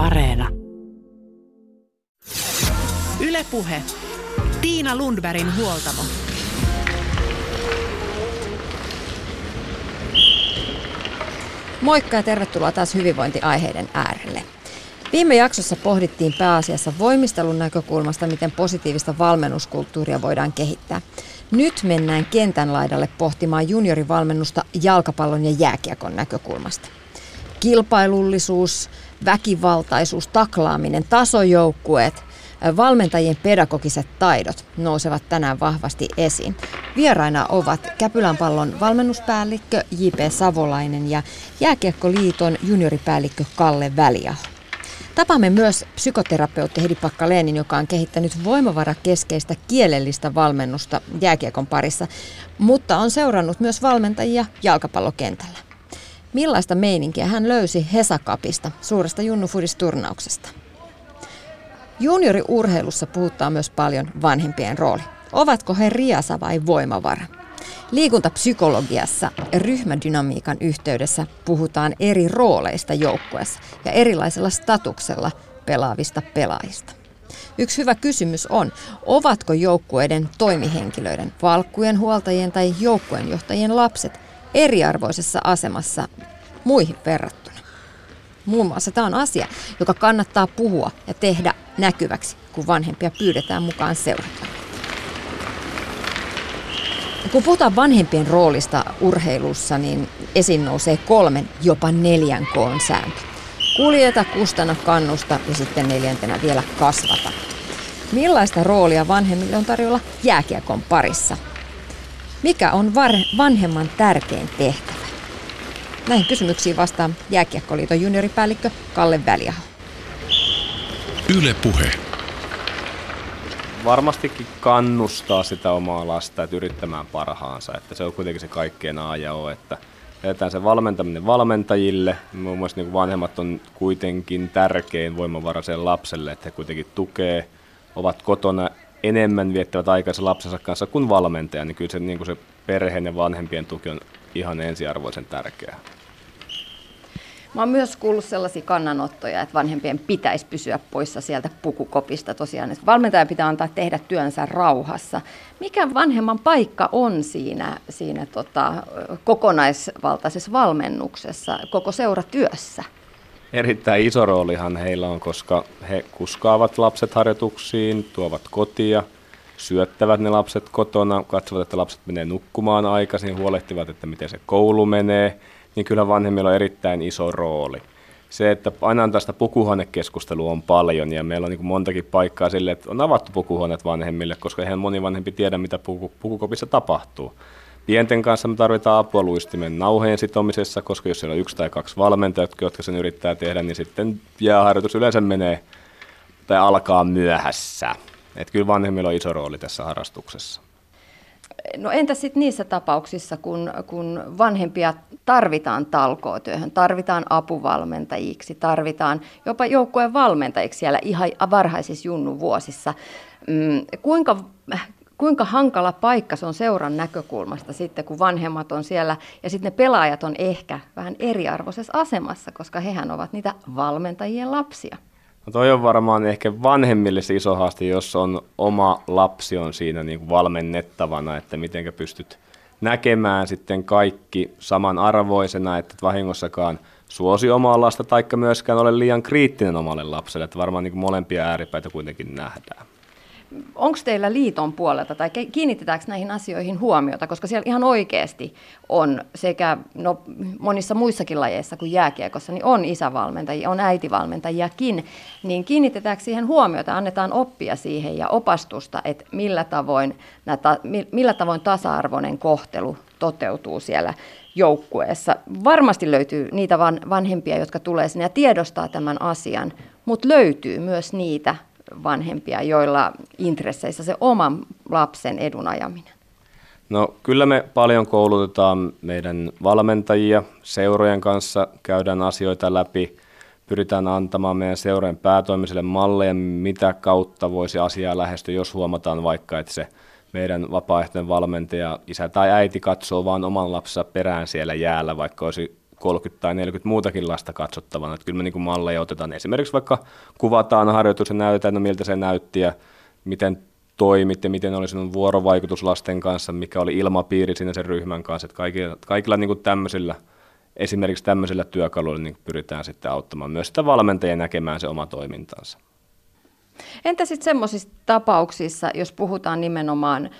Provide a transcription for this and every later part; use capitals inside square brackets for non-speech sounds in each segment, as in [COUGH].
Areena. Ylepuhe. Tiina Lundbergin huoltamo. Moikka ja tervetuloa taas hyvinvointiaiheiden äärelle. Viime jaksossa pohdittiin pääasiassa voimistelun näkökulmasta, miten positiivista valmennuskulttuuria voidaan kehittää. Nyt mennään kentän laidalle pohtimaan juniorivalmennusta jalkapallon ja jääkiekon näkökulmasta. Kilpailullisuus, väkivaltaisuus, taklaaminen, tasojoukkueet, valmentajien pedagogiset taidot nousevat tänään vahvasti esiin. Vieraina ovat Käpylän pallon valmennuspäällikkö J.P. Savolainen ja Jääkiekkoliiton junioripäällikkö Kalle Väliaho. Tapaamme myös psykoterapeutti Hedi Pakka-Leenin, joka on kehittänyt voimavarakeskeistä kielellistä valmennusta jääkiekon parissa, mutta on seurannut myös valmentajia jalkapallokentällä. Millaista meininkiä hän löysi Hesakapista, suuresta junnufudisturnauksesta? Junioriurheilussa puhutaan myös paljon vanhempien rooli. Ovatko he riasa vai voimavara? Liikuntapsykologiassa ryhmädynamiikan yhteydessä puhutaan eri rooleista joukkueessa ja erilaisella statuksella pelaavista pelaajista. Yksi hyvä kysymys on, ovatko joukkueiden toimihenkilöiden, valkkujen huoltajien tai joukkueenjohtajien lapset eriarvoisessa asemassa muihin verrattuna? Muun muassa tämä on asia, joka kannattaa puhua ja tehdä näkyväksi, kun vanhempia pyydetään mukaan seurataan. Kun puhutaan vanhempien roolista urheilussa, niin esiin nousee kolmen, jopa neljän koon sääntö. Kuljeta, kustana, kannusta ja sitten neljäntenä vielä kasvata. Millaista roolia vanhemmille on tarjolla jääkiekon parissa? Mikä on var- vanhemman tärkein tehtävä? Näihin kysymyksiin vastaa Jääkiekkoliiton junioripäällikkö Kalle Väliaho. Yle Puhe varmastikin kannustaa sitä omaa lasta, että yrittämään parhaansa. Että se on kuitenkin se kaikkein A ja O, että jätetään se valmentaminen valmentajille. Muun muassa niin vanhemmat on kuitenkin tärkein voimavara sen lapselle, että he kuitenkin tukee, ovat kotona enemmän viettävät aikansa lapsensa kanssa kuin valmentaja, niin kyllä se, niin kuin se perheen ja vanhempien tuki on ihan ensiarvoisen tärkeää. Mä oon myös kuullut sellaisia kannanottoja, että vanhempien pitäisi pysyä poissa sieltä pukukopista tosiaan. Että valmentajan pitää antaa tehdä työnsä rauhassa. Mikä vanhemman paikka on siinä, siinä tota, kokonaisvaltaisessa valmennuksessa, koko seuratyössä? Erittäin iso roolihan heillä on, koska he kuskaavat lapset harjoituksiin, tuovat kotia, syöttävät ne lapset kotona, katsovat, että lapset menee nukkumaan aikaisin, huolehtivat, että miten se koulu menee – niin kyllä vanhemmilla on erittäin iso rooli. Se, että aina tästä pukuhuonekeskustelua on paljon ja meillä on niin montakin paikkaa sille, että on avattu pukuhuoneet vanhemmille, koska eihän moni vanhempi tiedä, mitä puku, pukukopissa tapahtuu. Pienten kanssa me tarvitaan apua luistimen nauheen sitomisessa, koska jos siellä on yksi tai kaksi valmentajaa, jotka sen yrittää tehdä, niin sitten jääharjoitus yleensä menee tai alkaa myöhässä. Että kyllä vanhemmilla on iso rooli tässä harrastuksessa. No entä sitten niissä tapauksissa, kun, kun vanhempia tarvitaan talkootyöhön, tarvitaan apuvalmentajiksi, tarvitaan jopa joukkueen valmentajiksi siellä ihan varhaisissa junnun vuosissa. Mm, kuinka, kuinka hankala paikka se on seuran näkökulmasta sitten, kun vanhemmat on siellä ja sitten ne pelaajat on ehkä vähän eriarvoisessa asemassa, koska hehän ovat niitä valmentajien lapsia? No toi on varmaan ehkä vanhemmille se iso haaste, jos on oma lapsi on siinä niin kuin valmennettavana, että miten pystyt näkemään sitten kaikki samanarvoisena, että et vahingossakaan suosi omaa lasta, taikka myöskään ole liian kriittinen omalle lapselle, että varmaan niin kuin molempia ääripäitä kuitenkin nähdään onko teillä liiton puolelta tai kiinnitetäänkö näihin asioihin huomiota, koska siellä ihan oikeasti on sekä no, monissa muissakin lajeissa kuin jääkiekossa, niin on isävalmentajia, on äitivalmentajiakin, niin kiinnitetäänkö siihen huomiota, annetaan oppia siihen ja opastusta, että millä tavoin, näitä, millä tavoin tasa-arvoinen kohtelu toteutuu siellä joukkueessa. Varmasti löytyy niitä vanhempia, jotka tulee sinne ja tiedostaa tämän asian, mutta löytyy myös niitä vanhempia, joilla intresseissä se oman lapsen edun ajaminen? No kyllä me paljon koulutetaan meidän valmentajia, seurojen kanssa käydään asioita läpi, pyritään antamaan meidän seurojen päätoimiselle malleja, mitä kautta voisi asiaa lähestyä, jos huomataan vaikka, että se meidän vapaaehtoinen valmentaja, isä tai äiti katsoo vaan oman lapsensa perään siellä jäällä, vaikka olisi 30 tai 40 muutakin lasta katsottavana. Että kyllä me niin kuin malleja otetaan. Esimerkiksi vaikka kuvataan harjoitus ja näytetään, no miltä se näytti ja miten toimit ja miten oli sinun vuorovaikutus lasten kanssa, mikä oli ilmapiiri siinä sen ryhmän kanssa. Että kaikilla, kaikilla niin kuin tämmöisillä, esimerkiksi tämmöisillä työkaluilla niin pyritään sitten auttamaan myös sitä valmentajia näkemään se oma toimintansa. Entä sitten semmoisissa tapauksissa, jos puhutaan nimenomaan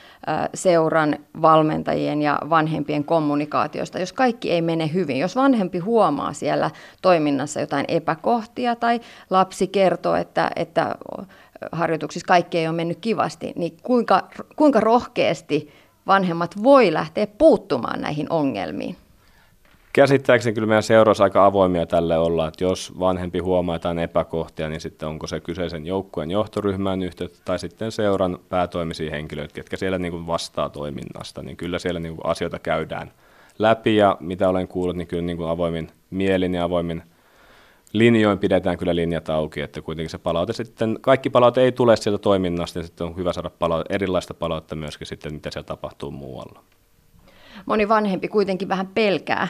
seuran valmentajien ja vanhempien kommunikaatiosta, jos kaikki ei mene hyvin, jos vanhempi huomaa siellä toiminnassa jotain epäkohtia tai lapsi kertoo, että, että harjoituksissa kaikki ei ole mennyt kivasti, niin kuinka, kuinka rohkeasti vanhemmat voi lähteä puuttumaan näihin ongelmiin? Käsittääkseni kyllä meidän seurassa aika avoimia tälle olla, että jos vanhempi huomaa jotain epäkohtia, niin sitten onko se kyseisen joukkueen johtoryhmään yhteyttä tai sitten seuran päätoimisia henkilöitä, ketkä siellä niin kuin vastaa toiminnasta, niin kyllä siellä niin kuin asioita käydään läpi ja mitä olen kuullut, niin kyllä niin kuin avoimin mielin ja avoimin linjoin pidetään kyllä linjat auki, että kuitenkin se palaute sitten, kaikki palaute ei tule sieltä toiminnasta, niin sitten on hyvä saada palaute, erilaista palautetta myöskin sitten, mitä siellä tapahtuu muualla. Moni vanhempi kuitenkin vähän pelkää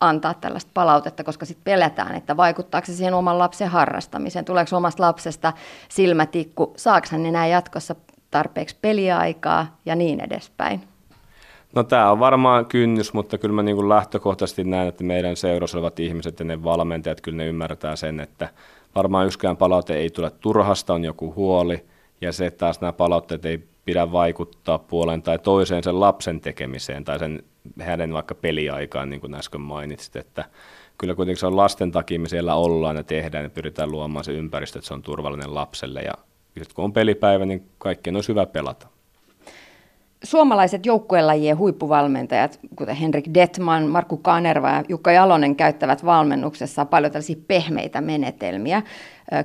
antaa tällaista palautetta, koska sitten pelätään, että vaikuttaako se siihen oman lapsen harrastamiseen, tuleeko omasta lapsesta silmätikku, saako hän enää jatkossa tarpeeksi peliaikaa ja niin edespäin. No tämä on varmaan kynnys, mutta kyllä mä niin kuin lähtökohtaisesti näen, että meidän seurassa olevat ihmiset ja ne valmentajat, kyllä ne ymmärtää sen, että varmaan yksikään palaute ei tule turhasta, on joku huoli, ja se että taas nämä palautteet ei pidä vaikuttaa puoleen tai toiseen sen lapsen tekemiseen tai sen hänen vaikka peliaikaan, niin kuin äsken mainitsit, että kyllä kuitenkin se on lasten takia me siellä ollaan ja tehdään ja pyritään luomaan se ympäristö, että se on turvallinen lapselle ja sitten kun on pelipäivä, niin kaikkien on hyvä pelata. Suomalaiset joukkuelajien huippuvalmentajat, kuten Henrik Detman, Markku Kanerva ja Jukka Jalonen, käyttävät valmennuksessa paljon tällaisia pehmeitä menetelmiä.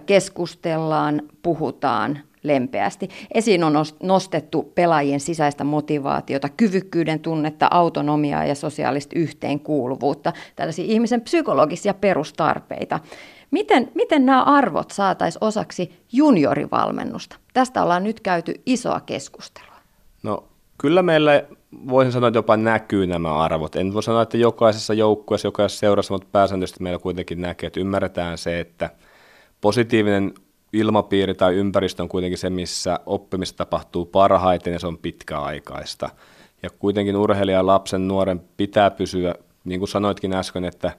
Keskustellaan, puhutaan, lempeästi. Esiin on nostettu pelaajien sisäistä motivaatiota, kyvykkyyden tunnetta, autonomiaa ja sosiaalista yhteenkuuluvuutta, tällaisia ihmisen psykologisia perustarpeita. Miten, miten nämä arvot saataisiin osaksi juniorivalmennusta? Tästä ollaan nyt käyty isoa keskustelua. No kyllä meillä voisin sanoa, että jopa näkyy nämä arvot. En voi sanoa, että jokaisessa joukkueessa, jokaisessa seurassa, mutta pääsääntöisesti meillä kuitenkin näkee, että ymmärretään se, että positiivinen ilmapiiri tai ympäristö on kuitenkin se, missä oppimista tapahtuu parhaiten ja se on pitkäaikaista. Ja kuitenkin urheilijan lapsen nuoren pitää pysyä, niin kuin sanoitkin äsken, että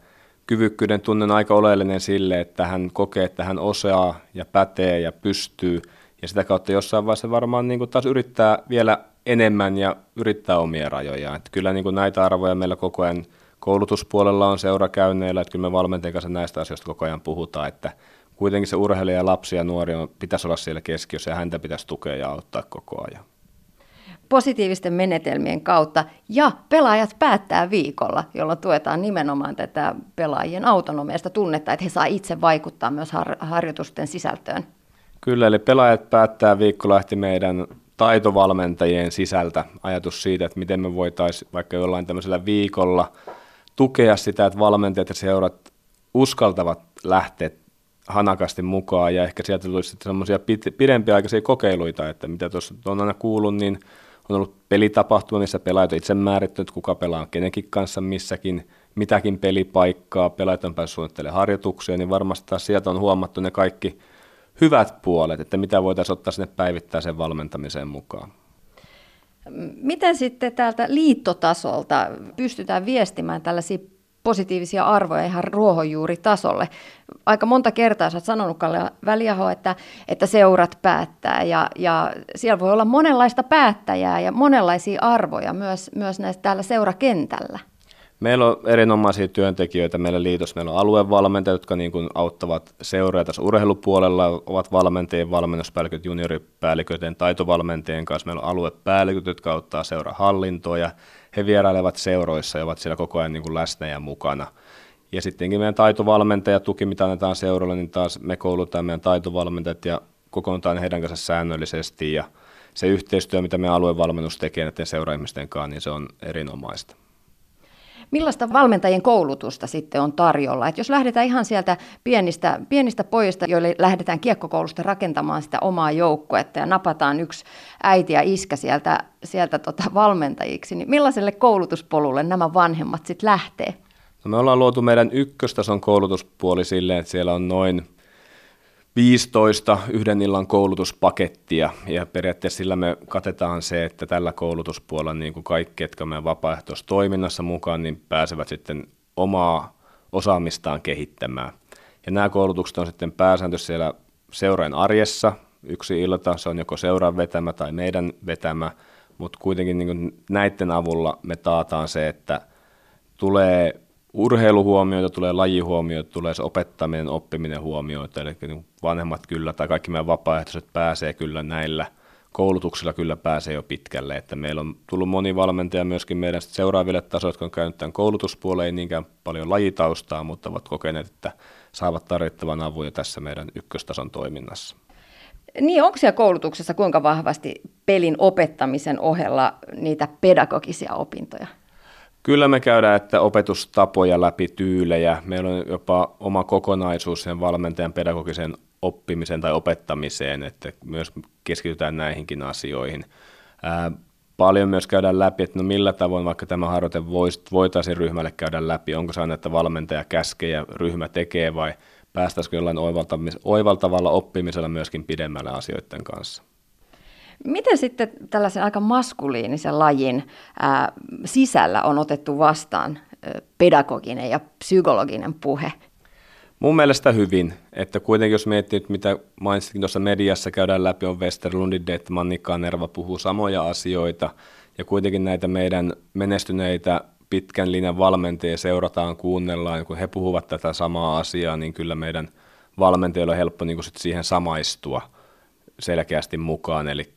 kyvykkyyden tunne on aika oleellinen sille, että hän kokee, että hän osaa ja pätee ja pystyy. Ja sitä kautta jossain vaiheessa varmaan niin kuin taas yrittää vielä enemmän ja yrittää omia rajojaan. Että kyllä niin kuin näitä arvoja meillä koko ajan koulutuspuolella on seurakäynneillä, että kyllä me valmentajien kanssa näistä asioista koko ajan puhutaan, että kuitenkin se urheilija, lapsi ja nuori on, pitäisi olla siellä keskiössä ja häntä pitäisi tukea ja auttaa koko ajan. Positiivisten menetelmien kautta ja pelaajat päättää viikolla, jolloin tuetaan nimenomaan tätä pelaajien autonomiasta tunnetta, että he saa itse vaikuttaa myös har- harjoitusten sisältöön. Kyllä, eli pelaajat päättää viikkolahti meidän taitovalmentajien sisältä ajatus siitä, että miten me voitaisiin vaikka jollain tämmöisellä viikolla tukea sitä, että valmentajat ja seurat uskaltavat lähteä hanakasti mukaan ja ehkä sieltä tulisi sitten semmoisia pidempiaikaisia kokeiluita, että mitä tuossa on aina kuullut, niin on ollut pelitapahtuma, missä pelaajat itse määrittänyt, kuka pelaa kenenkin kanssa missäkin, mitäkin pelipaikkaa, pelaajat on päässyt suunnittelemaan harjoituksia, niin varmasti taas sieltä on huomattu ne kaikki hyvät puolet, että mitä voitaisiin ottaa sinne päivittäiseen valmentamiseen mukaan. Miten sitten täältä liittotasolta pystytään viestimään tällaisia positiivisia arvoja ihan ruohonjuuritasolle. Aika monta kertaa sä oot sanonut, Kalle Väliaho, että, että seurat päättää ja, ja siellä voi olla monenlaista päättäjää ja monenlaisia arvoja myös, myös näistä täällä seurakentällä. Meillä on erinomaisia työntekijöitä meillä liitossa. Meillä on aluevalmentajat, jotka niin kuin auttavat seuraa tässä urheilupuolella, ovat valmentajien valmennuspäälliköt, junioripäälliköiden, taitovalmentajien kanssa. Meillä on aluepäälliköt, jotka auttaa seurahallintoa ja he vierailevat seuroissa ja ovat siellä koko ajan niin kuin läsnä ja mukana. Ja sittenkin meidän taitovalmentaja tuki, mitä annetaan seurolle, niin taas me koulutaan meidän taitovalmentajat ja kokoontaan heidän kanssa säännöllisesti ja se yhteistyö, mitä meidän aluevalmennus tekee näiden seuraihmisten kanssa, niin se on erinomaista. Millaista valmentajien koulutusta sitten on tarjolla? Et jos lähdetään ihan sieltä pienistä, pienistä pojista, joille lähdetään kiekkokoulusta rakentamaan sitä omaa joukkuetta ja napataan yksi äiti ja iskä sieltä, sieltä tota valmentajiksi, niin millaiselle koulutuspolulle nämä vanhemmat sitten lähtee? No me ollaan luotu meidän ykköstason koulutuspuoli silleen, että siellä on noin 15 yhden illan koulutuspakettia ja periaatteessa sillä me katetaan se, että tällä koulutuspuolella niin kuin kaikki, ketkä meidän vapaaehtoistoiminnassa mukaan, niin pääsevät sitten omaa osaamistaan kehittämään. Ja nämä koulutukset on sitten pääsääntöisesti siellä seurain arjessa. Yksi ilta, se on joko seuraan vetämä tai meidän vetämä, mutta kuitenkin niin näiden avulla me taataan se, että tulee urheiluhuomioita, tulee lajihuomioita, tulee se opettaminen, oppiminen huomioita, eli niin vanhemmat kyllä tai kaikki meidän vapaaehtoiset pääsee kyllä näillä koulutuksilla kyllä pääsee jo pitkälle, että meillä on tullut moni valmentaja myöskin meidän seuraaville tasoille, jotka on käynyt tämän koulutuspuoleen, ei niinkään paljon lajitaustaa, mutta ovat kokeneet, että saavat tarvittavan avun tässä meidän ykköstason toiminnassa. Niin, onko siellä koulutuksessa kuinka vahvasti pelin opettamisen ohella niitä pedagogisia opintoja? Kyllä me käydään, että opetustapoja läpi tyylejä. Meillä on jopa oma kokonaisuus sen valmentajan pedagogisen oppimisen tai opettamiseen, että myös keskitytään näihinkin asioihin. Ää, paljon myös käydään läpi, että no millä tavoin vaikka tämä harjoite voitaisiin ryhmälle käydä läpi. Onko se aina, että valmentaja käskee ja ryhmä tekee vai päästäisikö jollain oivaltavalla oppimisella myöskin pidemmällä asioiden kanssa. Miten sitten tällaisen aika maskuliinisen lajin sisällä on otettu vastaan pedagoginen ja psykologinen puhe? Mun mielestä hyvin, että kuitenkin jos miettii, että mitä mainitsitkin tuossa mediassa käydään läpi, on Westerlundin, Detman, Nerva puhuu samoja asioita, ja kuitenkin näitä meidän menestyneitä pitkän linjan valmentajia seurataan, kuunnellaan, ja kun he puhuvat tätä samaa asiaa, niin kyllä meidän valmentajilla on helppo niin sit siihen samaistua selkeästi mukaan, eli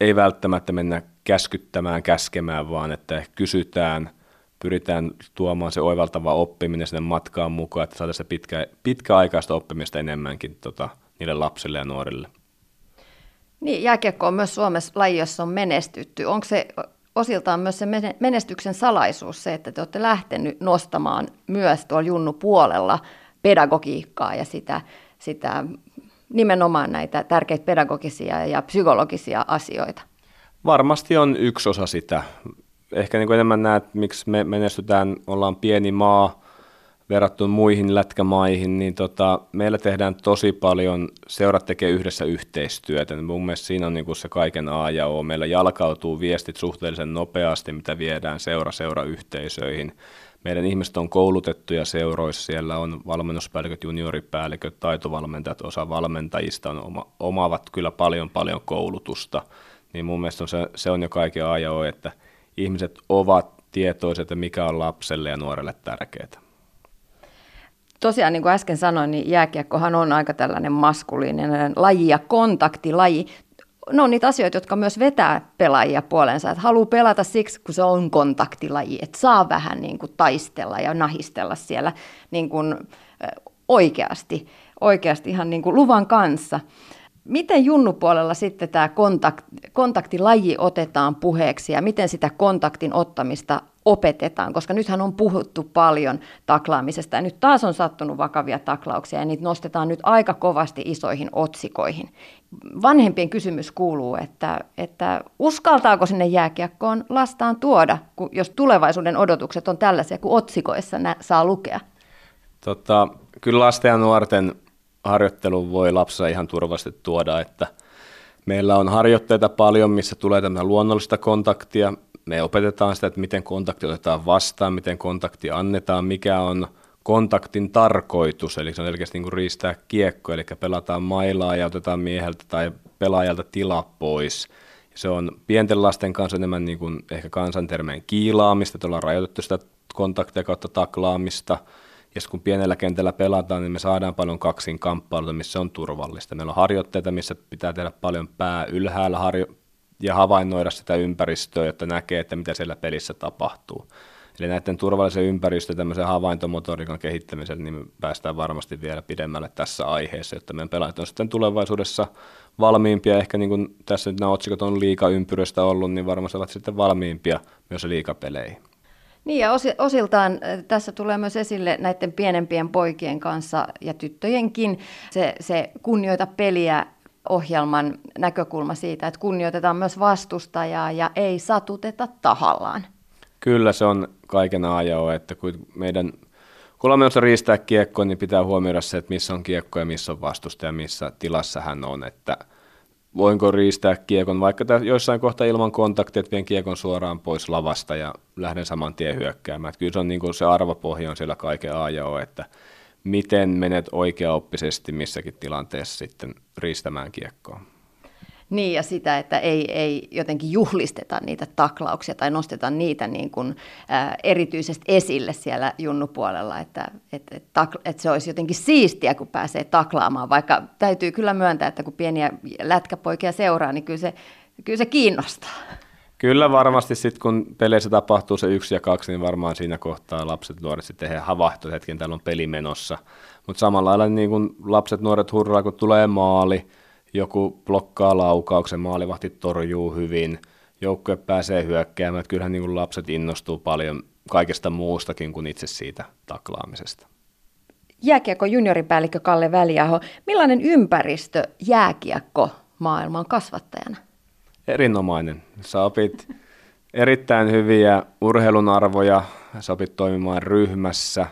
ei välttämättä mennä käskyttämään, käskemään, vaan että kysytään, pyritään tuomaan se oivaltava oppiminen sinne matkaan mukaan, että saadaan se pitkä, pitkäaikaista oppimista enemmänkin tota, niille lapsille ja nuorille. Niin, jääkiekko on myös Suomessa laji, jossa on menestytty. Onko se osiltaan myös se menestyksen salaisuus se, että te olette lähtenyt nostamaan myös tuolla Junnu puolella pedagogiikkaa ja sitä, sitä nimenomaan näitä tärkeitä pedagogisia ja psykologisia asioita? Varmasti on yksi osa sitä. Ehkä niin kuin enemmän näet, miksi me menestytään, ollaan pieni maa verrattuna muihin lätkämaihin, niin tota, meillä tehdään tosi paljon, seurat tekee yhdessä yhteistyötä. Mun mielestä siinä on niin kuin se kaiken A ja O. Meillä jalkautuu viestit suhteellisen nopeasti, mitä viedään seura-seura-yhteisöihin meidän ihmiset on koulutettuja seuroissa, siellä on valmennuspäälliköt, junioripäälliköt, taitovalmentajat, osa valmentajista on oma, omaavat kyllä paljon paljon koulutusta, niin mun mielestä on se, se on jo kaiken A että ihmiset ovat tietoiset, että mikä on lapselle ja nuorelle tärkeää. Tosiaan, niin kuin äsken sanoin, niin jääkiekkohan on aika tällainen maskuliininen laji ja kontaktilaji ne on niitä asioita, jotka myös vetää pelaajia puolensa, että haluaa pelata siksi, kun se on kontaktilaji, että saa vähän niin kuin taistella ja nahistella siellä niin kuin oikeasti, oikeasti ihan niin kuin luvan kanssa. Miten junnupuolella sitten tämä kontakt, kontaktilaji otetaan puheeksi ja miten sitä kontaktin ottamista opetetaan, koska nythän on puhuttu paljon taklaamisesta ja nyt taas on sattunut vakavia taklauksia ja niitä nostetaan nyt aika kovasti isoihin otsikoihin. Vanhempien kysymys kuuluu, että, että uskaltaako sinne jääkiekkoon lastaan tuoda, kun, jos tulevaisuuden odotukset on tällaisia kuin otsikoissa nä, saa lukea? Tota, kyllä lasten ja nuorten harjoittelu voi lapsella ihan turvallisesti tuoda, että meillä on harjoitteita paljon, missä tulee tämmöistä luonnollista kontaktia. Me opetetaan sitä, että miten kontakti otetaan vastaan, miten kontakti annetaan, mikä on kontaktin tarkoitus, eli se on selkeästi niin kuin riistää kiekko, eli pelataan mailaa ja otetaan mieheltä tai pelaajalta tila pois. Se on pienten lasten kanssa enemmän niin kuin ehkä kansantermeen kiilaamista, että ollaan rajoitettu sitä kontaktia kautta taklaamista – ja kun pienellä kentällä pelataan, niin me saadaan paljon kaksin kamppailuita, missä on turvallista. Meillä on harjoitteita, missä pitää tehdä paljon pää ylhäällä harjo- ja havainnoida sitä ympäristöä, jotta näkee, että mitä siellä pelissä tapahtuu. Eli näiden turvallisen ympäristön tämmöisen havaintomotoriikan kehittämisellä, niin me päästään varmasti vielä pidemmälle tässä aiheessa, jotta meidän pelaajat on sitten tulevaisuudessa valmiimpia, ehkä niin kuin tässä nyt nämä otsikot on liikaympyröstä ollut, niin varmasti ovat sitten valmiimpia myös liikapeleihin. Niin ja osiltaan tässä tulee myös esille näiden pienempien poikien kanssa ja tyttöjenkin se, se kunnioita peliä ohjelman näkökulma siitä, että kunnioitetaan myös vastustajaa ja ei satuteta tahallaan. Kyllä se on kaiken ajoa, että kun meidän kun ollaan menossa riistää kiekkoa, niin pitää huomioida se, että missä on kiekko ja missä on vastustaja, missä tilassa hän on, että voinko riistää kiekon vaikka joissain kohtaa ilman kontaktia, että vien kiekon suoraan pois lavasta ja lähden saman tien hyökkäämään. Että kyllä se on niin kuin se arvopohja on siellä kaiken A ja o, että miten menet oikeaoppisesti missäkin tilanteessa sitten riistämään kiekkoa. Niin, ja sitä, että ei, ei jotenkin juhlisteta niitä taklauksia tai nosteta niitä niin kuin, ää, erityisesti esille siellä junnupuolella, että et, et, takla, et se olisi jotenkin siistiä, kun pääsee taklaamaan, vaikka täytyy kyllä myöntää, että kun pieniä lätkäpoikia seuraa, niin kyllä se, kyllä se kiinnostaa. Kyllä varmasti sitten, kun peleissä tapahtuu se yksi ja kaksi, niin varmaan siinä kohtaa lapset, nuoret sitten he havahtuvat hetken, täällä on peli menossa. Mutta samalla lailla niin kun lapset, nuoret hurraa, kun tulee maali, joku blokkaa laukauksen, maalivahti torjuu hyvin, joukkue pääsee hyökkäämään. Että kyllähän niin kuin lapset innostuu paljon kaikesta muustakin kuin itse siitä taklaamisesta. Jääkiekko junioripäällikkö Kalle Väliaho, millainen ympäristö jääkiekko maailman kasvattajana? Erinomainen. Sä opit erittäin hyviä urheilun arvoja, sä opit toimimaan ryhmässä,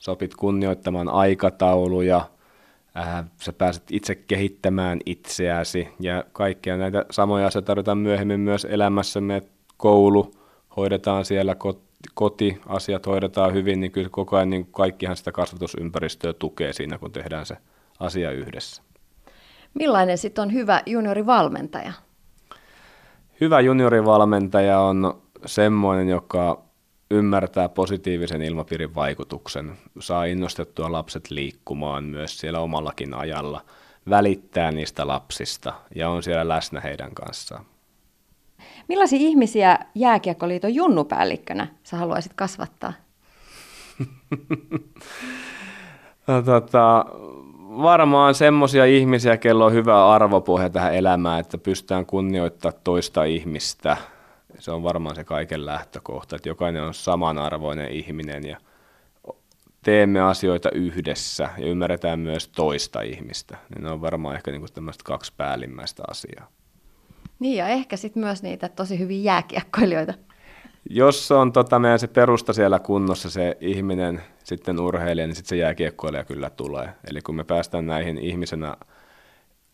sä opit kunnioittamaan aikatauluja – äh, sä pääset itse kehittämään itseäsi ja kaikkia näitä samoja asioita tarvitaan myöhemmin myös elämässämme, koulu hoidetaan siellä, koti, asiat hoidetaan hyvin, niin kyllä koko ajan niin kaikkihan sitä kasvatusympäristöä tukee siinä, kun tehdään se asia yhdessä. Millainen sitten on hyvä juniorivalmentaja? Hyvä juniorivalmentaja on semmoinen, joka ymmärtää positiivisen ilmapiirin vaikutuksen, saa innostettua lapset liikkumaan myös siellä omallakin ajalla, välittää niistä lapsista ja on siellä läsnä heidän kanssaan. Millaisia ihmisiä Jääkiekkoliiton junnupäällikkönä sä haluaisit kasvattaa? [LAUGHS] no, tota, varmaan semmoisia ihmisiä, kello on hyvä arvopohja tähän elämään, että pystytään kunnioittamaan toista ihmistä – se on varmaan se kaiken lähtökohta, että jokainen on samanarvoinen ihminen ja teemme asioita yhdessä ja ymmärretään myös toista ihmistä. Niin ne on varmaan ehkä niinku tämmöistä kaksi päällimmäistä asiaa. Niin ja ehkä sitten myös niitä tosi hyviä jääkiekkoilijoita. Jos on tota meidän se perusta siellä kunnossa, se ihminen, sitten urheilija, niin sitten se jääkiekkoilija kyllä tulee. Eli kun me päästään näihin ihmisenä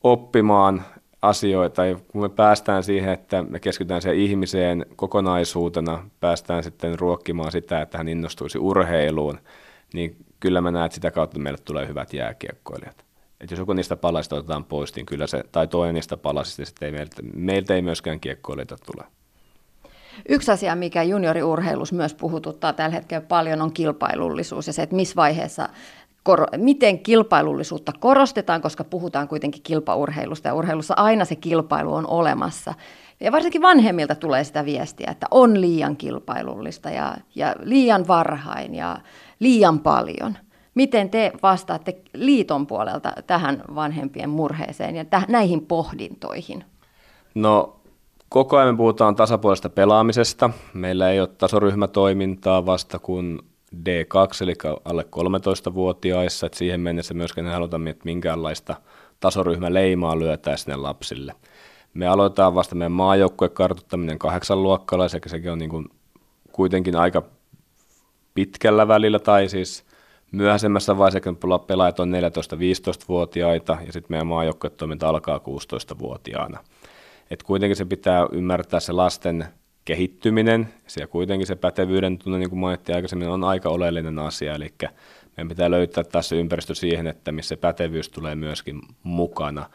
oppimaan asioita, ja kun me päästään siihen, että me keskitytään siihen ihmiseen kokonaisuutena, päästään sitten ruokkimaan sitä, että hän innostuisi urheiluun, niin kyllä mä näen, että sitä kautta meille tulee hyvät jääkiekkoilijat. Et jos joku niistä palasista otetaan pois, niin kyllä se, tai toinen niistä palasista, niin ei meiltä, meiltä ei myöskään kiekkoilijoita tule. Yksi asia, mikä junioriurheilussa myös puhututtaa tällä hetkellä paljon, on kilpailullisuus ja se, että missä vaiheessa miten kilpailullisuutta korostetaan, koska puhutaan kuitenkin kilpaurheilusta ja urheilussa aina se kilpailu on olemassa. Ja varsinkin vanhemmilta tulee sitä viestiä, että on liian kilpailullista ja, ja liian varhain ja liian paljon. Miten te vastaatte liiton puolelta tähän vanhempien murheeseen ja täh- näihin pohdintoihin? No koko ajan me puhutaan tasapuolista pelaamisesta. Meillä ei ole tasoryhmätoimintaa vasta kun D2, eli alle 13-vuotiaissa, että siihen mennessä myöskään ei haluta, että minkäänlaista tasoryhmäleimaa lyötää sinne lapsille. Me aloitetaan vasta meidän maajoukkueen kartuttaminen kahdeksan luokkalla, sekä sekin on niin kuin kuitenkin aika pitkällä välillä, tai siis myöhäisemmässä vaiheessa, kun pelaajat on 14-15-vuotiaita, ja sitten meidän maajoukkuetoiminta alkaa 16-vuotiaana. Et kuitenkin se pitää ymmärtää se lasten kehittyminen, ja kuitenkin se pätevyyden tunne, niin kuin mainittiin aikaisemmin, on aika oleellinen asia, eli meidän pitää löytää tässä ympäristö siihen, että missä pätevyys tulee myöskin mukana,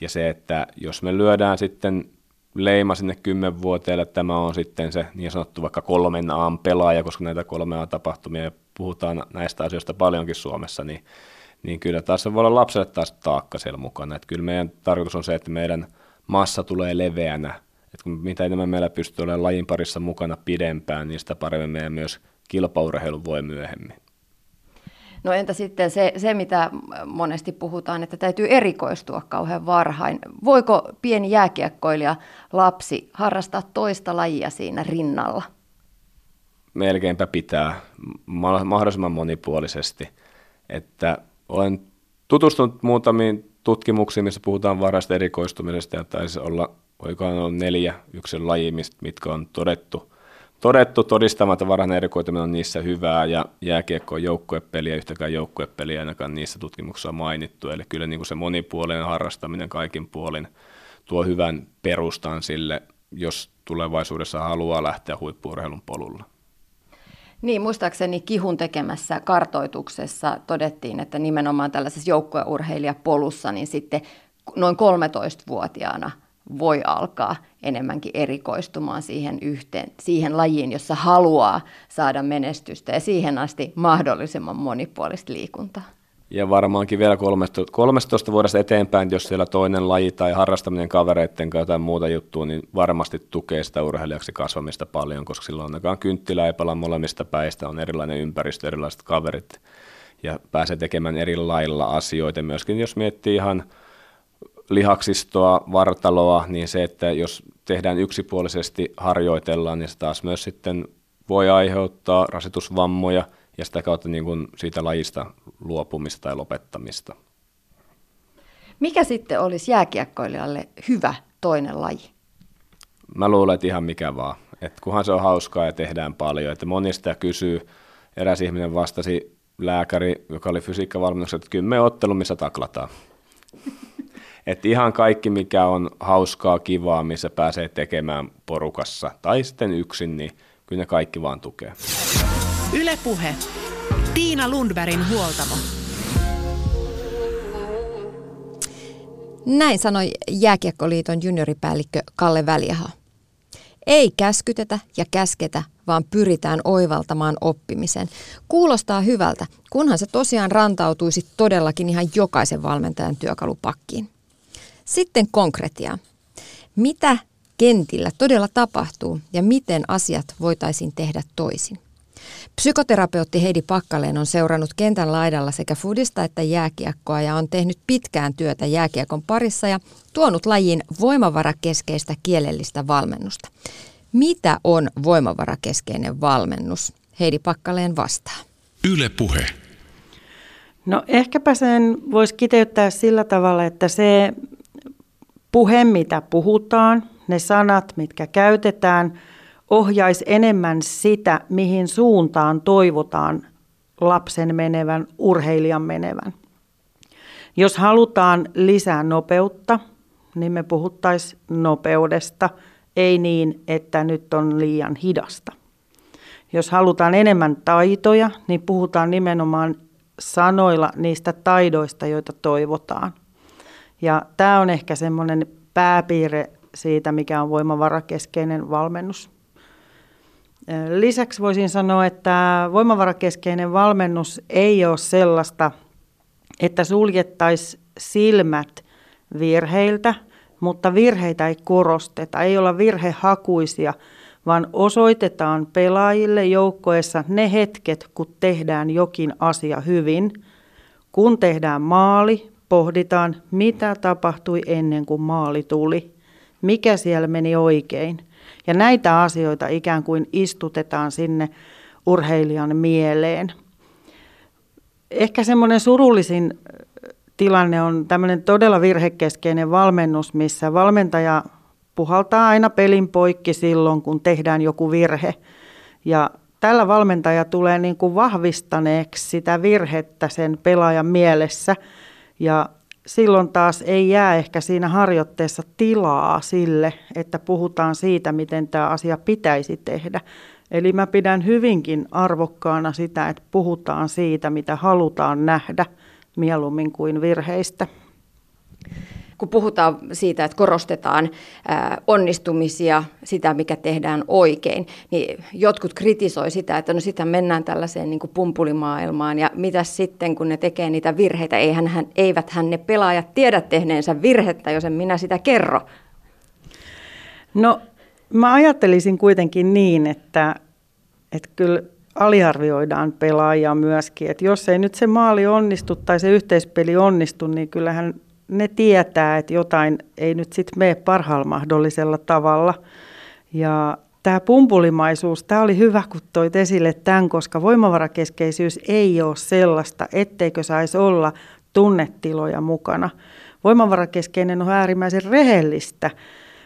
ja se, että jos me lyödään sitten leima sinne kymmenvuoteelle, että tämä on sitten se niin sanottu vaikka kolmen A pelaaja, koska näitä kolme A tapahtumia ja puhutaan näistä asioista paljonkin Suomessa, niin, niin kyllä taas se voi olla lapselle taas taakka siellä mukana. Että kyllä meidän tarkoitus on se, että meidän massa tulee leveänä että kun mitä enemmän meillä pystyy olemaan lajin parissa mukana pidempään, niin sitä paremmin meidän myös kilpaurheilu voi myöhemmin. No entä sitten se, se, mitä monesti puhutaan, että täytyy erikoistua kauhean varhain. Voiko pieni jääkiekkoilija lapsi harrastaa toista lajia siinä rinnalla? Melkeinpä pitää mahdollisimman monipuolisesti. Että olen tutustunut muutamiin tutkimuksiin, missä puhutaan varhaista erikoistumisesta ja taisi olla oikohan on neljä yksilön laji, mitkä on todettu, todettu todistamatta varhainen erikoituminen on niissä hyvää ja jääkiekko on joukkuepeliä, yhtäkään joukkuepeliä ainakaan niissä tutkimuksissa on mainittu. Eli kyllä niin kuin se monipuolinen harrastaminen kaikin puolin tuo hyvän perustan sille, jos tulevaisuudessa haluaa lähteä huippuurheilun polulla. Niin, muistaakseni Kihun tekemässä kartoituksessa todettiin, että nimenomaan tällaisessa joukkueurheilijapolussa, niin sitten noin 13-vuotiaana voi alkaa enemmänkin erikoistumaan siihen, yhteen, siihen lajiin, jossa haluaa saada menestystä ja siihen asti mahdollisimman monipuolista liikuntaa. Ja varmaankin vielä 13, 13 vuodesta eteenpäin, jos siellä toinen laji tai harrastaminen kavereiden kanssa tai muuta juttua, niin varmasti tukee sitä urheilijaksi kasvamista paljon, koska silloin ainakaan kynttilä ei pala molemmista päistä, on erilainen ympäristö, erilaiset kaverit ja pääsee tekemään eri lailla asioita. Myöskin jos miettii ihan lihaksistoa, vartaloa, niin se, että jos tehdään yksipuolisesti, harjoitellaan, niin se taas myös sitten voi aiheuttaa rasitusvammoja ja sitä kautta niin kuin siitä lajista luopumista tai lopettamista. Mikä sitten olisi jääkiekkoilijalle hyvä toinen laji? Mä luulen, että ihan mikä vaan. Et kunhan se on hauskaa ja tehdään paljon. Että moni sitä kysyy. Eräs ihminen vastasi lääkäri, joka oli fysiikkavalmennuksessa, että kyllä me ottelu, missä taklataan. [LAUGHS] että ihan kaikki, mikä on hauskaa, kivaa, missä pääsee tekemään porukassa tai sitten yksin, niin kyllä ne kaikki vaan tukee. Ylepuhe. Tiina Lundbergin huoltamo. Näin sanoi Jääkiekkoliiton junioripäällikkö Kalle Väliaho. Ei käskytetä ja käsketä, vaan pyritään oivaltamaan oppimisen. Kuulostaa hyvältä, kunhan se tosiaan rantautuisi todellakin ihan jokaisen valmentajan työkalupakkiin. Sitten konkretia. Mitä kentillä todella tapahtuu ja miten asiat voitaisiin tehdä toisin? Psykoterapeutti Heidi Pakkaleen on seurannut kentän laidalla sekä fudista että jääkiekkoa ja on tehnyt pitkään työtä jääkiekon parissa ja tuonut lajiin voimavarakeskeistä kielellistä valmennusta. Mitä on voimavarakeskeinen valmennus? Heidi Pakkaleen vastaa. Yle Puhe. No ehkäpä sen voisi kiteyttää sillä tavalla, että se puhe, mitä puhutaan, ne sanat, mitkä käytetään, ohjaisi enemmän sitä, mihin suuntaan toivotaan lapsen menevän, urheilijan menevän. Jos halutaan lisää nopeutta, niin me puhuttaisiin nopeudesta, ei niin, että nyt on liian hidasta. Jos halutaan enemmän taitoja, niin puhutaan nimenomaan sanoilla niistä taidoista, joita toivotaan. Ja tämä on ehkä semmoinen pääpiirre siitä, mikä on voimavarakeskeinen valmennus. Lisäksi voisin sanoa, että voimavarakeskeinen valmennus ei ole sellaista, että suljettaisiin silmät virheiltä, mutta virheitä ei korosteta, ei olla virhehakuisia, vaan osoitetaan pelaajille joukkoessa ne hetket, kun tehdään jokin asia hyvin. Kun tehdään maali, pohditaan, mitä tapahtui ennen kuin maali tuli, mikä siellä meni oikein. Ja näitä asioita ikään kuin istutetaan sinne urheilijan mieleen. Ehkä semmoinen surullisin tilanne on tämmöinen todella virhekeskeinen valmennus, missä valmentaja puhaltaa aina pelin poikki silloin, kun tehdään joku virhe. Ja tällä valmentaja tulee niin kuin vahvistaneeksi sitä virhettä sen pelaajan mielessä – ja silloin taas ei jää ehkä siinä harjoitteessa tilaa sille, että puhutaan siitä, miten tämä asia pitäisi tehdä. Eli mä pidän hyvinkin arvokkaana sitä, että puhutaan siitä, mitä halutaan nähdä, mieluummin kuin virheistä kun puhutaan siitä, että korostetaan onnistumisia, sitä mikä tehdään oikein, niin jotkut kritisoi sitä, että no sitä mennään tällaiseen niin kuin pumpulimaailmaan ja mitä sitten, kun ne tekee niitä virheitä, eihän hän, eiväthän ne pelaajat tiedä tehneensä virhettä, jos en minä sitä kerro. No mä ajattelisin kuitenkin niin, että, että kyllä aliarvioidaan pelaajia myöskin. Että jos ei nyt se maali onnistu tai se yhteispeli onnistu, niin kyllähän ne tietää, että jotain ei nyt sitten mene parhaalla mahdollisella tavalla. Ja tämä pumpulimaisuus, tämä oli hyvä, kun toit esille tämän, koska voimavarakeskeisyys ei ole sellaista, etteikö saisi olla tunnetiloja mukana. Voimavarakeskeinen on äärimmäisen rehellistä,